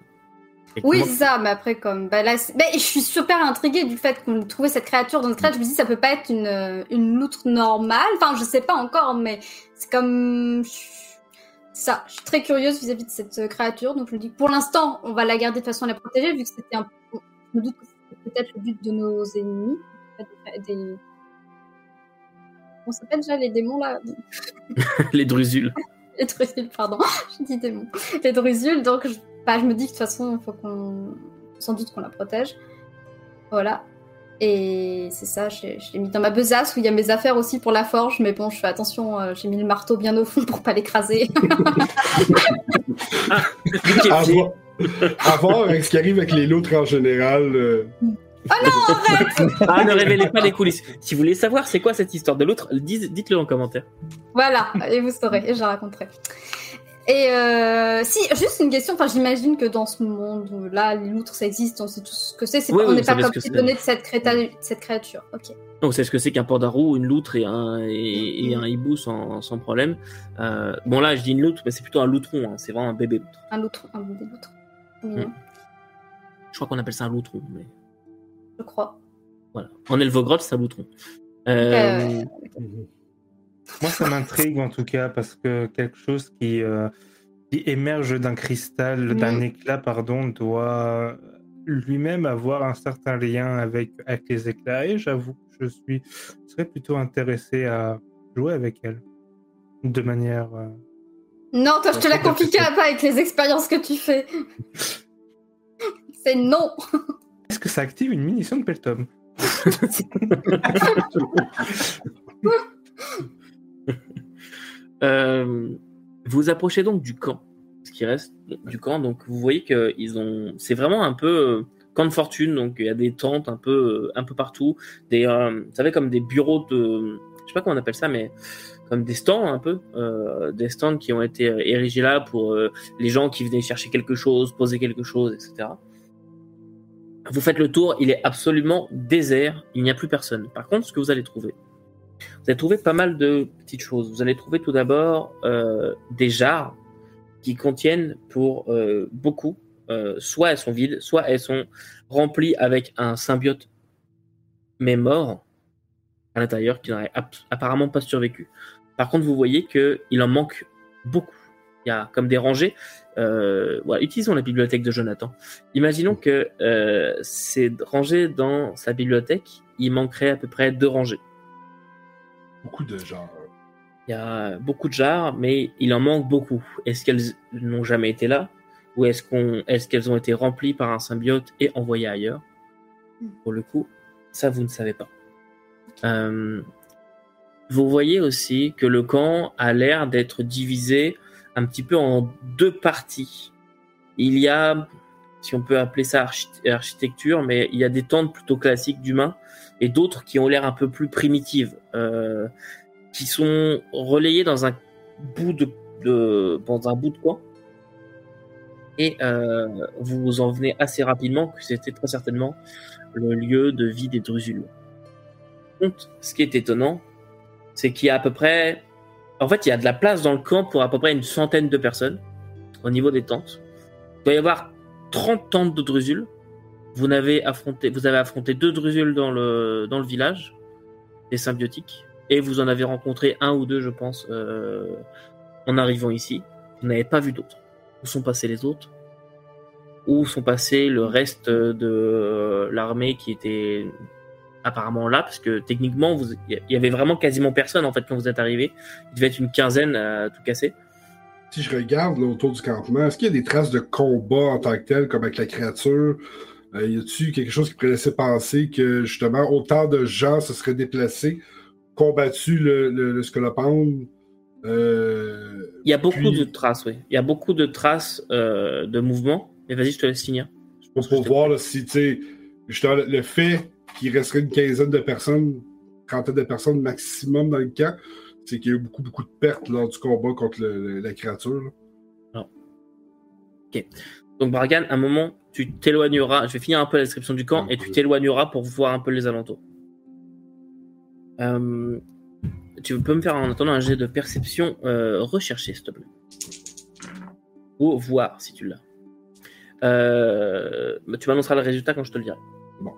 Oui, c'est ça, mais après, comme. Bah, là, bah, je suis super intriguée du fait qu'on ait trouvé cette créature dans le trade. Je me dis, ça peut pas être une, une loutre normale. Enfin, je sais pas encore, mais c'est comme. Ça, je suis très curieuse vis-à-vis de cette créature. Donc, je me dis pour l'instant, on va la garder de façon à la protéger, vu que c'était un. Je me doute que c'était peut-être le but de nos ennemis. Des- On s'appelle déjà les démons là les drusules. les drusules, pardon, je dis démons. Les drusules, donc je, bah, je me dis que de toute façon, il faut qu'on. Sans doute qu'on la protège. Voilà. Et c'est ça, je, je l'ai mis dans ma besace où il y a mes affaires aussi pour la forge, mais bon, je fais attention, euh, j'ai mis le marteau bien au fond pour pas l'écraser. À voir, à voir avec ce qui arrive avec les loutres en général. euh, Ah, ne révélez pas les coulisses. Si vous voulez savoir c'est quoi cette histoire de l'autre, dites-le en commentaire. voilà, et vous saurez, et je la raconterai. Et euh, si, juste une question, enfin j'imagine que dans ce monde-là, les loutres ça existe, on sait tout ce que c'est, c'est Oui, pas- oui, on n'est pas comme étonné de cette, créta- cette créature. Ok. Donc c'est ce que c'est qu'un pandarou, une loutre et un, et, et un hibou sans, sans problème. Euh, bon là je dis une loutre, mais c'est plutôt un loutron, hein, c'est vraiment un bébé loutre. Un loutre, un des loutres. Mignon, Je crois qu'on appelle ça un loutron, mais je crois. voilà. En Elvogrod c'est un loutron. Euh, Euh, Moi, ça m'intrigue en tout cas parce que quelque chose qui, euh, qui émerge d'un cristal, d'un éclat, pardon, doit lui-même avoir un certain lien avec, avec les éclats. Et j'avoue que je suis je serais plutôt intéressé à jouer avec elle de manière. euh, Non, toi, je te la c'est- pas avec les expériences que tu fais. C'est non. Est-ce que ça active une munition de Peltom vous approchez donc du camp, ce qui reste du camp. Donc vous voyez que ils ont, c'est vraiment un peu euh, camp de fortune. Donc il y a des tentes un peu, euh, un peu partout, des, euh, vous savez comme des bureaux de, je sais pas comment on appelle ça, mais comme des stands un peu, euh, des stands qui ont été euh, érigés là pour euh, les gens qui venaient chercher quelque chose, poser quelque chose, etc. Vous faites le tour, il est absolument désert, il n'y a plus personne. Par contre, ce que vous allez trouver, vous allez trouver pas mal de petites choses. Vous allez trouver tout d'abord euh, des jarres qui contiennent pour euh, beaucoup, euh, soit elles sont vides, soit elles sont remplies avec un symbiote mais mort à l'intérieur qui n'aurait ap- apparemment pas survécu. Par contre, vous voyez que il en manque beaucoup. Il y a comme des rangées. Utilisons la bibliothèque de Jonathan. Imaginons que euh, c'est rangé dans sa bibliothèque, il manquerait à peu près deux rangées. Beaucoup de gens. Il y a beaucoup de jarres, mais il en manque beaucoup. Est-ce qu'elles n'ont jamais été là? Ou est-ce qu'on, est-ce qu'elles ont été remplies par un symbiote et envoyées ailleurs? Hmm. Pour le coup, ça vous ne savez pas. Euh, vous voyez aussi que le camp a l'air d'être divisé un petit peu en deux parties. Il y a, si on peut appeler ça archi- architecture, mais il y a des tentes plutôt classiques d'humains et d'autres qui ont l'air un peu plus primitives. Euh, qui sont relayés dans un bout de, dans un bout de coin. Et euh, vous en venez assez rapidement que c'était très certainement le lieu de vie des contre, ce qui est étonnant, c'est qu'il y a à peu près, en fait, il y a de la place dans le camp pour à peu près une centaine de personnes au niveau des tentes. Il doit y avoir 30 tentes de Drusules. Vous avez affronté, deux Drusules dans le village, des symbiotiques et vous en avez rencontré un ou deux, je pense, euh, en arrivant ici. Vous n'avez pas vu d'autres. Où sont passés les autres? Où sont passés le reste de l'armée qui était apparemment là? Parce que techniquement, il y avait vraiment quasiment personne en fait quand vous êtes arrivé. Il devait être une quinzaine à tout casser. Si je regarde là, autour du campement, est-ce qu'il y a des traces de combat en tant que tel, comme avec la créature? Euh, Y a-t-il quelque chose qui pourrait laisser penser que justement autant de gens se seraient déplacés combattu le, le, le scolopendre? Euh, Il y a beaucoup Puis- de traces, oui. Il y a beaucoup de traces euh, de mouvement. Mais vas-y, je te laisse finir. Je pense pour je voir là, si, tu sais, justement, le fait qu'il resterait une quinzaine de personnes, trentaine de personnes maximum dans le camp, c'est qu'il y a eu beaucoup, beaucoup de pertes lors du combat contre le- le- la créature. là. Donc, Bargan, à un moment, tu t'éloigneras. Je vais finir un peu la description du camp et tu t'éloigneras pour voir un peu les alentours. Euh, tu peux me faire en attendant un jet de perception euh, recherché, s'il te plaît. Ou voir si tu l'as. Euh, bah, tu m'annonceras le résultat quand je te le dirai. Bon.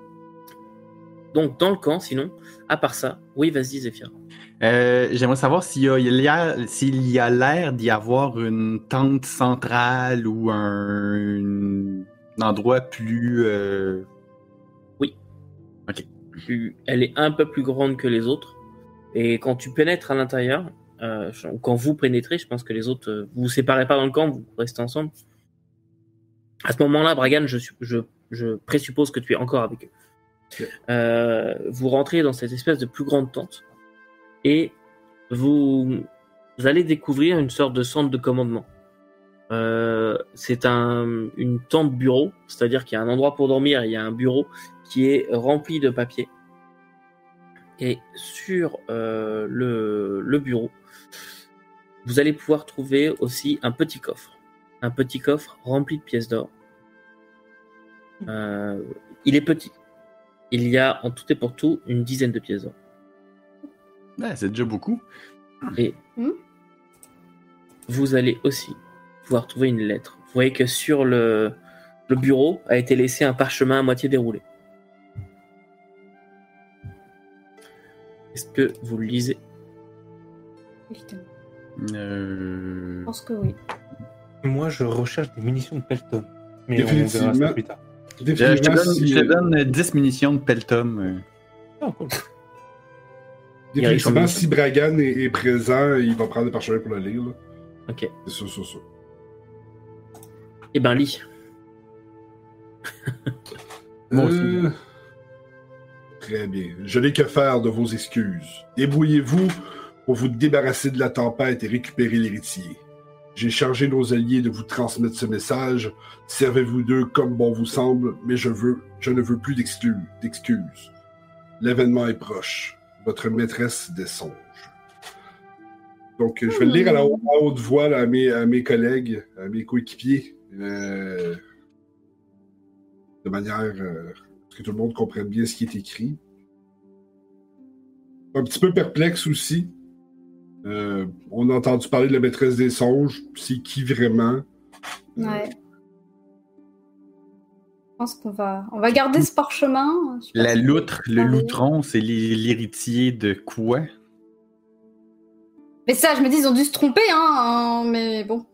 Donc, dans le camp, sinon, à part ça, oui, vas-y, Zéphyr. Euh, J'aimerais savoir s'il y a- l'air d'y avoir une tente centrale ou un, un endroit plus. euh, tu- elle est un peu plus grande que les autres. Et quand tu pénètres à l'intérieur, euh, ou quand vous pénétrez, je pense que les autres, euh, vous vous séparez pas dans le camp, vous restez ensemble. À ce moment-là, Bragan, je, je, je présuppose que tu es encore avec eux. Ok. Vous rentrez dans cette espèce de plus grande tente et vous, allez découvrir une sorte de centre de commandement. Euh, c'est un, une tente bureau, c'est-à-dire qu'il y a un endroit pour dormir, il y a un bureau qui est rempli de papier. Et sur euh, le, le bureau, vous allez pouvoir trouver aussi un petit coffre. Un petit coffre rempli de pièces d'or. Euh, il est petit. Il y a en tout et pour tout une dizaine de pièces d'or. Ouais, c'est déjà beaucoup. Vous allez aussi pouvoir trouver une lettre. Vous voyez que sur le, le bureau a été laissé un parchemin à moitié déroulé. Est-ce que vous le lisez? Évidemment. Euh, Je pense que oui. Moi, je recherche des munitions de Pelton. Mais on verra Définitivement. ça plus tard. je, te donne, si, je te euh, donne 10 munitions de Peltum. euh. Ah, cool. Définitivement, si Bragan est, est présent, il va prendre le parchemin pour le lire. là. Ok. C'est sûr, sûr, sûr. Eh ben, lis. Moi aussi. Euh, Très bien. Je n'ai que faire de vos excuses. Débrouillez-vous pour vous débarrasser de la tempête et récupérer l'héritier. J'ai chargé nos alliés de vous transmettre ce message. Servez-vous d'eux comme bon vous semble, mais je veux, je ne veux plus d'excuses. L'événement est proche. Votre maîtresse des songes. Donc, je vais le lire à, la haute, à voix à, mes, à collègues, à mes coéquipiers, euh, de manière euh, que tout le monde comprenne bien ce qui est écrit. Un petit peu perplexe aussi. Euh, on a entendu parler de la maîtresse des songes. C'est qui vraiment? Euh. Je pense qu'on va, on va garder ce parchemin. Pas La si- loutre, le loutron, c'est l'hé- l'héritier de quoi? Mais ça, je me dis, ils ont dû se tromper, hein, hein, mais bon.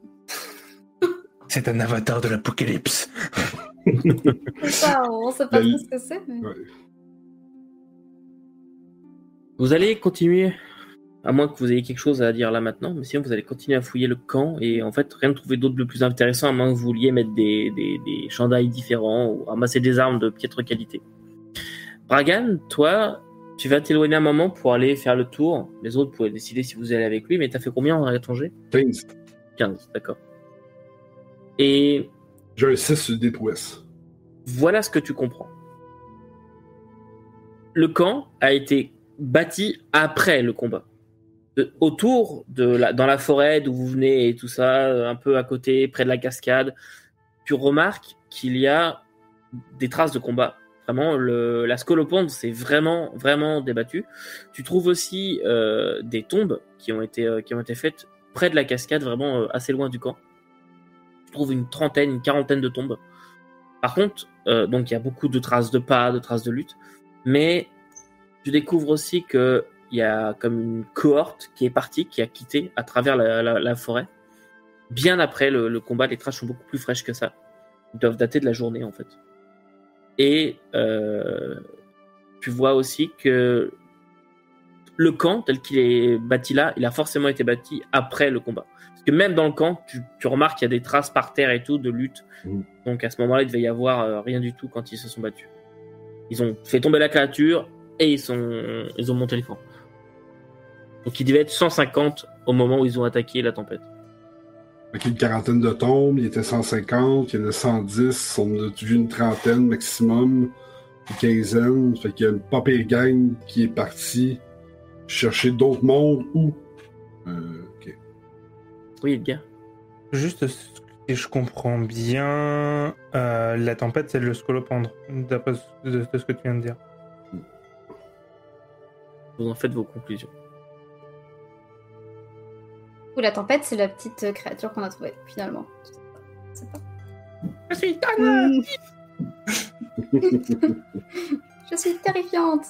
C'est un avatar de l'apocalypse. C'est ça, on sait pas La- ce que c'est. mais- Ouais. Vous allez continuer, à moins que vous ayez quelque chose à dire là maintenant, mais sinon vous allez continuer à fouiller le camp et en fait rien de trouver d'autre de plus intéressant à moins que vous vouliez mettre des, des, des chandails différents ou ramasser des armes de piètre qualité. Bragan, toi, tu vas t'éloigner un moment pour aller faire le tour. Les autres pourraient décider si vous allez avec lui, mais t'as fait combien en étranger 15. 15, d'accord. Et J'ai un 6 sur le DPS. voilà ce que tu comprends. Le camp a été bâti après le combat. Autour de la, dans la forêt d'où vous venez et tout ça, euh, un peu à côté, près de la cascade, tu remarques qu'il y a des traces de combat. Vraiment, le, la scolopendre s'est vraiment, vraiment débattue. Tu trouves aussi euh, des tombes qui ont été, euh, qui ont été faites près de la cascade, vraiment euh, assez loin du camp. Tu trouves une trentaine, une quarantaine de tombes. Par contre, euh, donc il y a beaucoup de traces de pas, de traces de lutte, mais tu découvres aussi que il y a comme une cohorte qui est partie, qui a quitté à travers la, la- la forêt. Bien après le, le combat, les traces sont beaucoup plus fraîches que ça. Ils doivent dater de la journée en fait. Et euh, tu vois aussi que le camp tel qu'il est bâti là, il a forcément été bâti après le combat. Parce que même dans le camp, tu, tu remarques qu'il y a des traces par terre et tout de lutte. Mhm. Donc à ce moment-là, il devait y avoir euh, rien du tout quand ils se sont battus. Ils ont fait tomber la créature et ils sont ils ont monté le camp. Donc il devait être 150 au moment où ils ont attaqué la tempête. Avec une quarantaine de tombes, il était 150, il y en a 110, on a vu une trentaine maximum, une quinzaine. Fait qu'il y a une pas pire gang qui est partie chercher d'autres mondes ou. Euh, ok. Oui, le gars. Juste si je comprends bien, euh, la tempête c'est le scolopendre, d'après ce- de, de ce que tu viens de dire. Vous en faites vos conclusions. Ou la tempête, c'est la petite euh, créature qu'on a trouvée, finalement. Je sais pas. Je suis je suis terrifiante.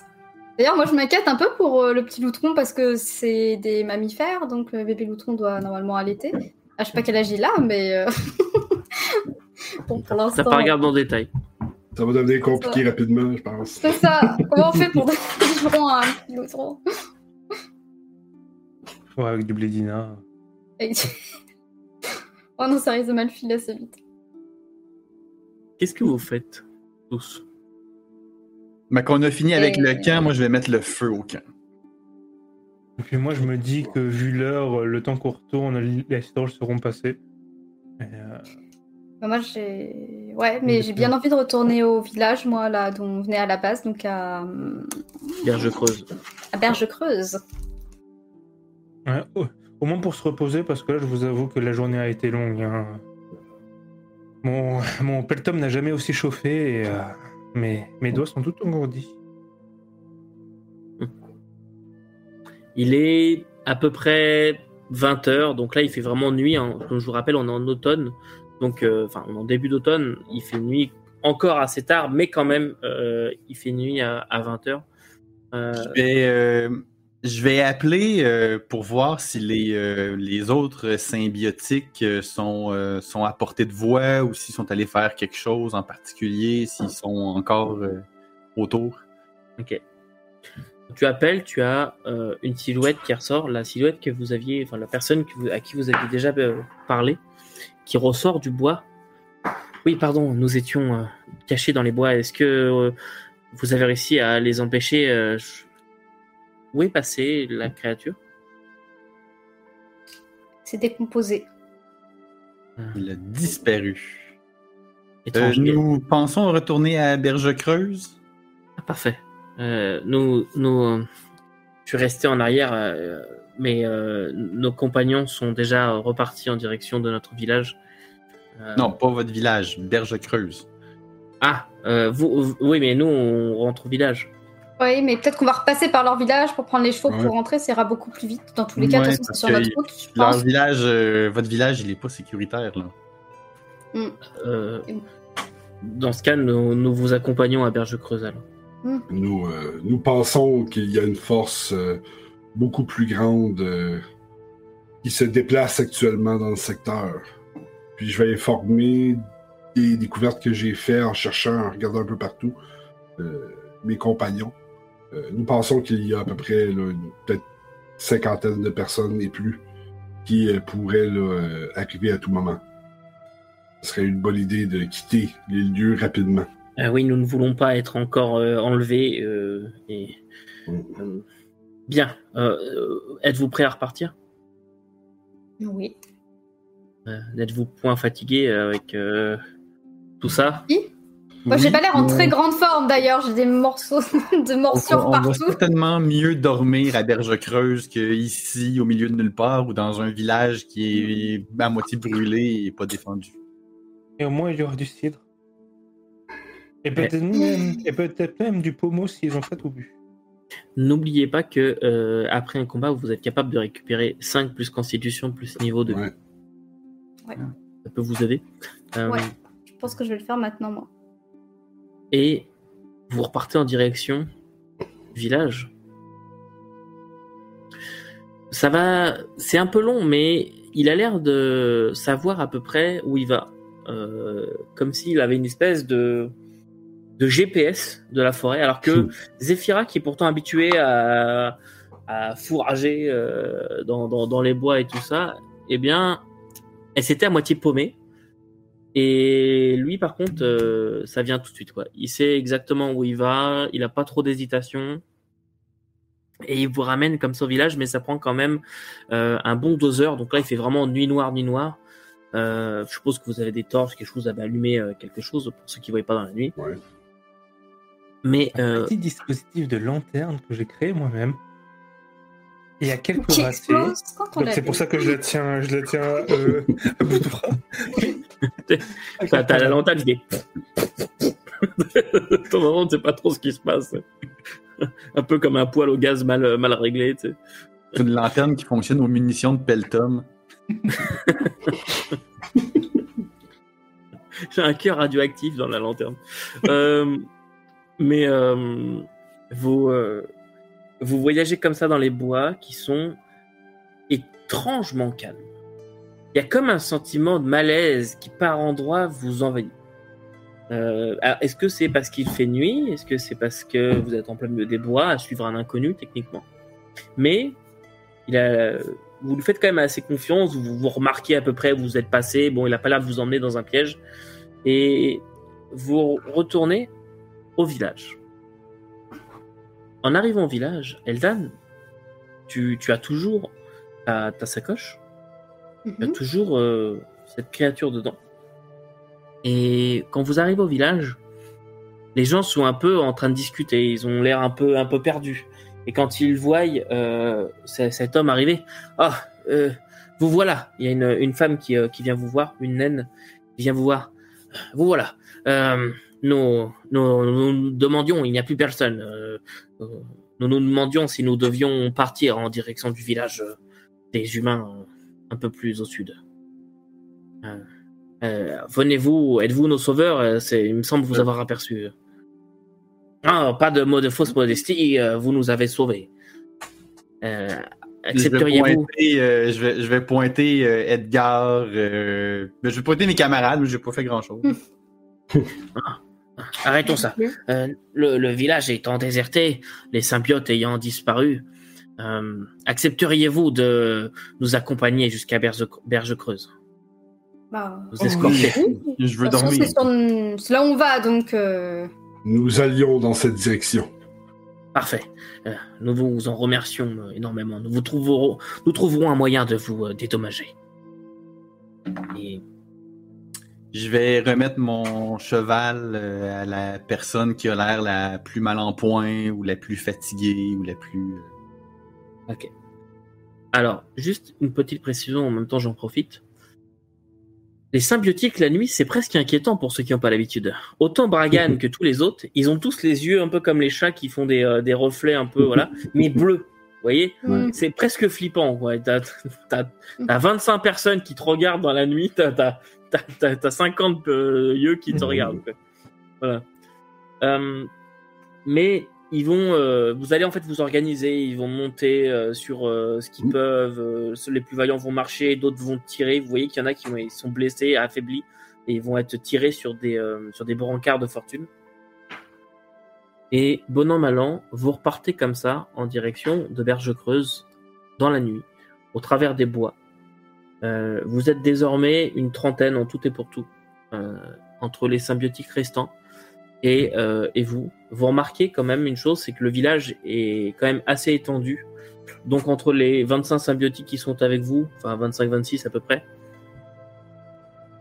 D'ailleurs, moi, je m'inquiète un peu pour euh, le petit loutron parce que c'est des mammifères, donc le bébé loutron doit normalement allaiter. Ah, je sais pas quel âge il a, mais euh, bon, pour l'instant. pas regardé en détail. Ça va devenir compliqué rapidement, je pense. C'est ça. Comment on fait pour donner du biberon à un petit loutron? Ouais, avec du blédina. Oh non, ça risque de mal filer assez vite. Qu'est-ce que vous faites tous? Mais qu'on a fini avec Et- le camp, moi je vais mettre le feu au camp. Et puis moi je me dis que vu l'heure, euh, le temps qu'on retourne, les citrouilles seront passées. Et, euh, Bah, moi, j'ai. Ouais, mais j'ai bien envie de retourner au village, moi, là, dont on venait à la base, donc à, Berge creuse. à Berge-Creuse. ouais, au- au moins pour se reposer, parce que là je vous avoue que la journée a été longue. hein. Mon, mon peltum n'a jamais aussi chauffé et euh, mes, mes doigts sont tout engourdis. Il est à peu près 20 heures, donc là il fait vraiment nuit. hein. Comme je vous rappelle, on est en automne, donc euh, enfin on est en début d'automne. Il fait nuit encore assez tard, mais quand même euh, il fait nuit à, à 20 heures. Euh, Je vais, euh, je vais appeler euh, pour voir si les, euh, les autres symbiotiques euh, sont, sont à portée de voix ou s'ils sont allés faire quelque chose en particulier, s'ils sont encore autour. Ok. Tu appelles, tu as une silhouette qui ressort, la silhouette que vous aviez, enfin la personne à qui vous aviez déjà parlé, qui ressort du bois. Oui, pardon, nous étions cachés dans les bois. Est-ce que vous avez réussi à les empêcher Où est passée la créature? C'est décomposé. Il a disparu. Euh, nous pensons retourner à Berge Creuse. Ah, parfait. Euh, nous, nous, euh, je suis resté en arrière, euh, mais euh, nos compagnons sont déjà repartis en direction de notre village. Euh, Non, pas votre village, Berge Creuse. Ah, euh, vous, vous- oui, mais nous, on rentre au village. Oui, mais peut-être qu'on va repasser par leur village pour prendre les chevaux Ouais. pour rentrer, ça ira beaucoup plus vite. Dans tous les cas, Ouais, c'est sur notre route, je Leur pense. village, euh, votre village, il est pas sécuritaire là. Euh, dans ce cas, nous, nous vous accompagnons à Berge-Creuse. alors. Nous, euh, nous pensons qu'il y a une force euh, beaucoup plus grande euh, qui se déplace actuellement dans le secteur. Puis je vais informer des découvertes que j'ai faites en cherchant, en regardant un peu partout, euh, mes compagnons. Euh, nous pensons qu'il y a à peu près là, une- peut-être cinquantaine de personnes et plus qui euh, pourraient là, euh, arriver à tout moment. Ce serait une bonne idée de quitter les lieux rapidement. Euh, oui, nous ne voulons pas être encore euh, enlevés. euh, et, euh, bien. Êtes-vous prêt à repartir? Oui. Euh, N'êtes-vous point fatigué avec euh, tout ça? Moi, j'ai pas l'air en on- très grande forme d'ailleurs, j'ai des morceaux de On, morsures on va partout. certainement mieux dormir à Berge Creuse qu'ici, au milieu de nulle part, ou dans un village qui est à moitié brûlé et pas défendu. Et au moins il y aura du cidre. Et peut-être même, du pommeau s'ils ont fait au but. N'oubliez pas que euh, après un combat, vous êtes capable de récupérer 5 plus constitution plus niveau de vie. Ouais. Ça peut vous aider. Euh, Ouais. Je pense que je vais le faire maintenant, moi. Et vous repartez en direction village. Ça va, c'est un peu long, mais il a l'air de savoir à peu près où il va, Euh, comme s'il avait une espèce de de GPS de la forêt, alors que Zephyra, qui est pourtant habituée à, à fourrager euh, dans, dans, dans les bois et tout ça, eh bien, elle s'était à moitié paumée. Et lui, par contre, euh, ça vient tout de suite. Quoi. Il sait exactement où il va, il a pas trop d'hésitation. Et il vous ramène comme ça au village, mais ça prend quand même euh, un bon deux heures. Donc là, il fait vraiment nuit noire, nuit noire. Euh, je suppose que vous avez des torches, quelque chose à allumer, euh, quelque chose pour ceux qui ne voient pas dans la nuit. Ouais. Mais Un euh, petit dispositif de lanterne que j'ai créé moi-même. Il y a quelques l'a c'est pour ça que je la tiens, je la tiens euh, à bout de bras. T'as la lanterne, il fait. Ton moment, on ne sait pas trop ce qui se passe. un peu comme un poêle au gaz mal, mal réglé. Tu sais. C'est une lanterne qui fonctionne aux munitions de Peltom. J'ai un cœur radioactif dans la lanterne. Euh, mais euh, vous, euh, vous voyagez comme ça dans les bois qui sont étrangement calmes. Il y a comme un sentiment de malaise qui par endroits vous envahit. Euh, Est-ce que c'est parce qu'il fait nuit? Est-ce que c'est parce que vous êtes en plein milieu des bois à suivre un inconnu techniquement? Mais il a, vous lui faites quand même assez confiance, vous, vous remarquez à peu près où vous êtes passé, bon, il a pas l'air de vous emmener dans un piège, et vous retournez au village. En arrivant au village, Eldan, tu, tu as toujours ta sacoche, tu as Mhm. toujours euh, cette créature dedans. Et quand vous arrivez au village, les gens sont un peu en train de discuter, ils ont l'air un peu, un peu perdus. Et quand ils voient euh, cet homme arriver, ah, euh, vous voilà. Il y a une, une femme qui, euh, qui vient vous voir, une naine qui vient vous voir. Vous voilà. Euh, nous, nous, nous demandions, il n'y a plus personne. Euh, nous nous demandions si nous devions partir en direction du village des humains un peu plus au sud. Euh, euh, Venez-vous, êtes-vous nos sauveurs? Euh, c'est- Il me semble vous avoir aperçu. Ah, pas de mot de fausse modestie, euh, vous nous avez sauvés. Euh, Je vais accepteriez-vous? pointer, euh, je vais, je vais pointer euh, Edgar. euh, je vais pointer mes camarades, mais j'ai pas fait grand chose. Arrêtons ça. Euh, le, le village étant déserté, les symbiotes ayant disparu, euh, accepteriez-vous de nous accompagner jusqu'à Berge, Berge Creuse Bah, Vous escorter Je veux de toute façon, dormir. c'est là où on va, donc. euh, Nous allions dans cette direction. Parfait. Euh, nous vous en remercions énormément. Nous, vous trouverons, nous trouverons un moyen de vous euh, dédommager. Et Je vais remettre mon cheval euh, à la personne qui a l'air la plus mal en point, ou la plus fatiguée, ou la plus. Euh, Alors, juste une petite précision, en même temps j'en profite. Les symbiotiques la nuit, c'est presque inquiétant pour ceux qui n'ont pas l'habitude. Autant Bragan que tous les autres, ils ont tous les yeux un peu comme les chats qui font des, euh, des reflets un peu, voilà, mais bleus. Vous voyez? C'est presque flippant. Ouais. T'as, t'as, t'as 25 personnes qui te regardent dans la nuit, t'as, t'as, t'as, t'as- t'as 50 euh, yeux qui te regardent. quoi. Voilà. Euh, mais ils vont, euh, vous allez en fait vous organiser, ils vont monter euh, sur euh, ce qu'ils peuvent, euh, ceux les plus vaillants vont marcher, d'autres vont tirer. Vous voyez qu'il y en a qui ils sont blessés, affaiblis, et ils vont être tirés sur des, sur des brancards de fortune. Et bon an mal an, vous repartez comme ça en direction de Berge Creuse dans la nuit, au travers des bois. Vous êtes désormais une trentaine en tout et pour tout, entre les symbiotiques restants et, euh, et vous. Vous remarquez quand même une chose, c'est que le village est quand même assez étendu. Donc entre les 25 symbiotiques qui sont avec vous, enfin 25-26 à peu près,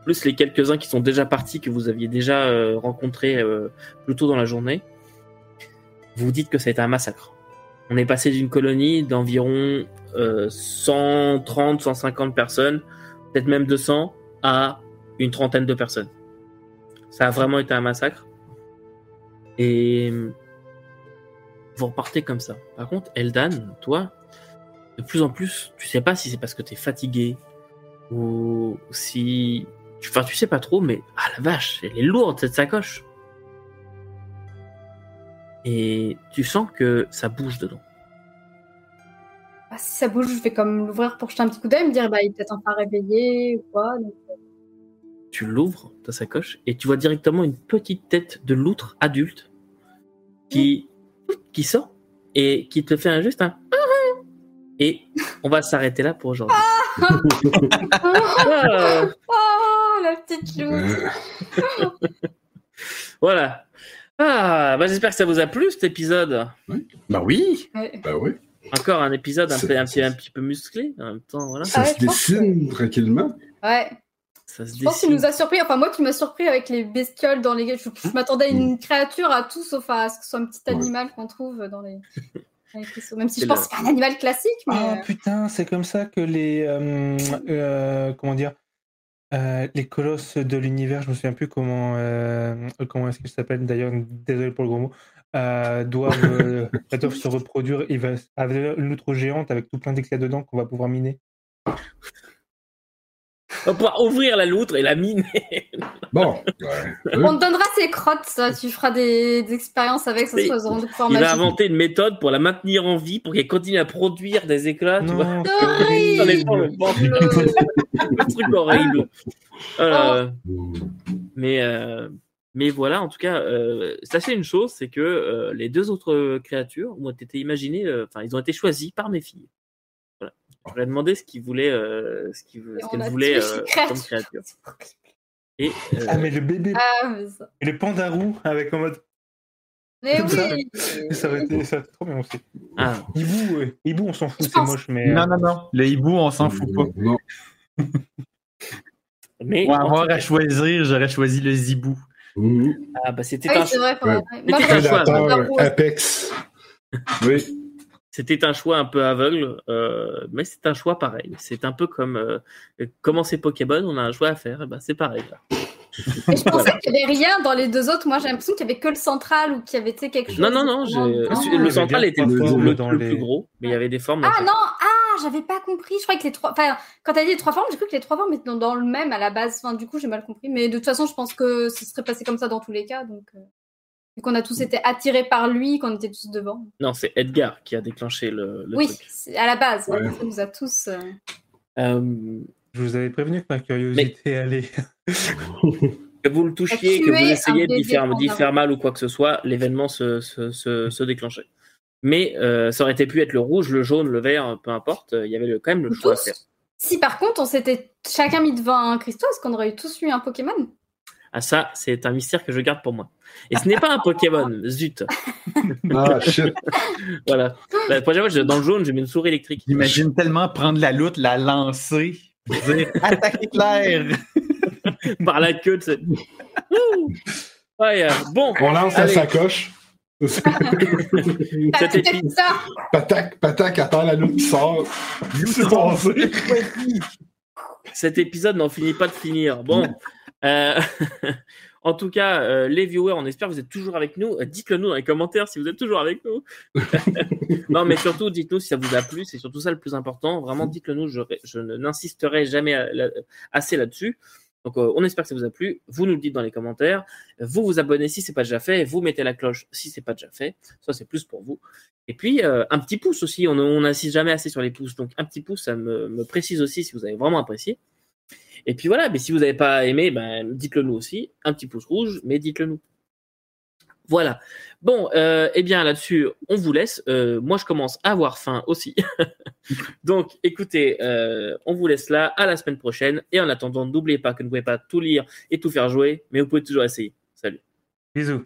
plus les quelques-uns qui sont déjà partis, que vous aviez déjà euh, rencontrés euh, plus tôt dans la journée, vous dites que ça a été un massacre. On est passé d'une colonie d'environ euh, 130, 150 personnes, peut-être même 200, à une trentaine de personnes. Ça a vraiment été un massacre. Et vous repartez comme ça. Par contre, Eldan, toi, de plus en plus, tu sais pas si c'est parce que tu es fatigué ou si. Enfin, tu sais pas trop, mais ah la vache, elle est lourde cette sacoche. Et tu sens que ça bouge dedans. bah, si ça bouge, je vais comme l'ouvrir pour jeter un petit coup d'œil, me dire, bah, il est peut-être enfin réveillé ou quoi. donc- tu l'ouvres, ta sacoche, et tu vois directement une petite tête de loutre adulte qui, qui sort et qui te fait un juste un. Et on va s'arrêter là pour aujourd'hui. Ah, Oh, la petite. Euh, voilà. Ah, bah j'espère que ça vous a plu cet épisode. Bah oui. Ouais. Ben oui. Encore un épisode un, peu, un, petit, un petit peu musclé en même temps, voilà. Ça Ah ouais, se dessine tranquillement. Ouais. Ça se Je pense qu'il nous a surpris. Enfin, moi qui m'a surpris avec les bestioles dans les. Je, je m'attendais à une créature à tout sauf à ce que ce soit un petit Ouais. animal qu'on trouve dans les. dans les cristaux. Même si je pense que c'est un animal classique, mais. Ah putain, c'est comme ça que les. euh, euh, comment dire euh, Les colosses de l'univers, je me souviens plus comment, euh, comment est-ce qu'ils s'appellent d'ailleurs, désolé pour le gros mot, euh, doivent, euh, doivent se reproduire. Il va avec une loutre géante avec tout plein d'éclats dedans qu'on va pouvoir miner. On va pouvoir ouvrir la loutre et la miner. Bon. Ouais. On te donnera ses crottes, ça. Tu feras des, des expériences avec, ça Mais se passe de pouvoir Il va inventer une méthode pour la maintenir en vie, pour qu'elle continue à produire des éclats, tu vois. Non. Dans truc horrible. Euh, mais, euh, mais voilà, en tout cas, euh, sachez une chose, c'est que euh, les deux autres créatures ont été imaginées, euh, enfin, ils ont été choisis par mes filles. Ai demandé ce qu'ils voulaient, euh, ce qu'ils Et ce voulaient tué euh, comme créature. Et euh, Ah, mais le bébé Ah, mais ça. et le pandarou avec en mode. Mais Comme ça. oui. Ça aurait été, ça aurait été trop bien aussi. ah, Hibou, ouais. Hibou, on s'en fout, c'est moche, mais. Non, non, non. Le hibou, on s'en fout pas. Non. mais Pour en avoir tout cas- à choisir, j'aurais choisi le zibou. Mhm. ah, bah, c'était Ah oui, un c'est vrai. Ouais. Moi, C'était un choix. Apex. Oui. C'était un choix un peu aveugle, euh, mais c'est un choix pareil. C'est un peu comme euh, comment c'est Pokémon, on a un choix à faire, et ben c'est pareil. Là. Et je pensais qu'il n'y avait rien dans les deux autres. Moi, j'ai l'impression qu'il y avait que le central ou qu'il y avait quelque chose. Non, non, non, Non. le central était le, dans le les- plus gros, mais il y avait des formes. Ah non, ah, j'avais pas compris. Je croyais que les trois. Enfin, quand t'as dit les trois formes, j'ai cru que les trois formes étaient dans, dans le même à la base. Enfin, du coup, j'ai mal compris. Mais de toute façon, je pense que ce serait passé comme ça dans tous les cas. Donc, euh, vu qu'on a tous été attirés par lui, qu'on était tous devant. Non, c'est Edgar qui a déclenché le, le oui, truc. à la base. Ouais. Ça nous a tous. euh, Euh, Je vous avais prévenu que ma curiosité allait. que vous le touchiez, que vous essayiez faire, d'y faire mal ou quoi que ce soit, l'événement se, se, se, se déclenchait. Mais euh, ça aurait été pu être le rouge, le jaune, le vert, peu importe. Il y avait le- quand même le choix à faire. Si par contre, on s'était chacun mis devant un cristaux, est-ce qu'on aurait tous eu un Pokémon? Ah ça, c'est un mystère que je garde pour moi. Et ce n'est pas un Pokémon, zut. Ah, shit. Voilà. La prochaine fois, je- dans le jaune, je mets une souris électrique. J'imagine tellement prendre la loutre, la lancer, dire attaque éclair. par la queue de. Ouais, euh, bon, On lance la sacoche. Épi- ça Patac, patac, attends la loupe qui sort. C'est passé? cet épisode n'en finit pas de finir. Bon, euh, en tout cas, euh, les viewers, on espère que vous êtes toujours avec nous. Euh, Dites-le nous dans les commentaires si vous êtes toujours avec nous. non, mais surtout, dites-nous si ça vous a plu. C'est surtout ça le plus important. Vraiment, dites-le nous. Je, je n'insisterai jamais à- là- assez là-dessus. Donc, on espère que ça vous a plu. Vous nous le dites dans les commentaires. Vous vous abonnez si c'est pas déjà fait. Vous mettez la cloche si c'est pas déjà fait. Ça, c'est plus pour vous. Et puis, un petit pouce aussi. On on n'insiste jamais assez sur les pouces. Donc, un petit pouce, ça me, me précise aussi si vous avez vraiment apprécié. Et puis voilà, mais si vous n'avez pas aimé, ben, dites-le nous aussi. Un petit pouce rouge, mais dites-le nous. Voilà. Bon, euh, eh bien là-dessus, on vous laisse. Euh, moi, je commence à avoir faim aussi. Donc, écoutez, euh, on vous laisse là. À la semaine prochaine. Et en attendant, n'oubliez pas que vous ne pouvez pas tout lire et tout faire jouer, mais vous pouvez toujours essayer. Salut. Bisous.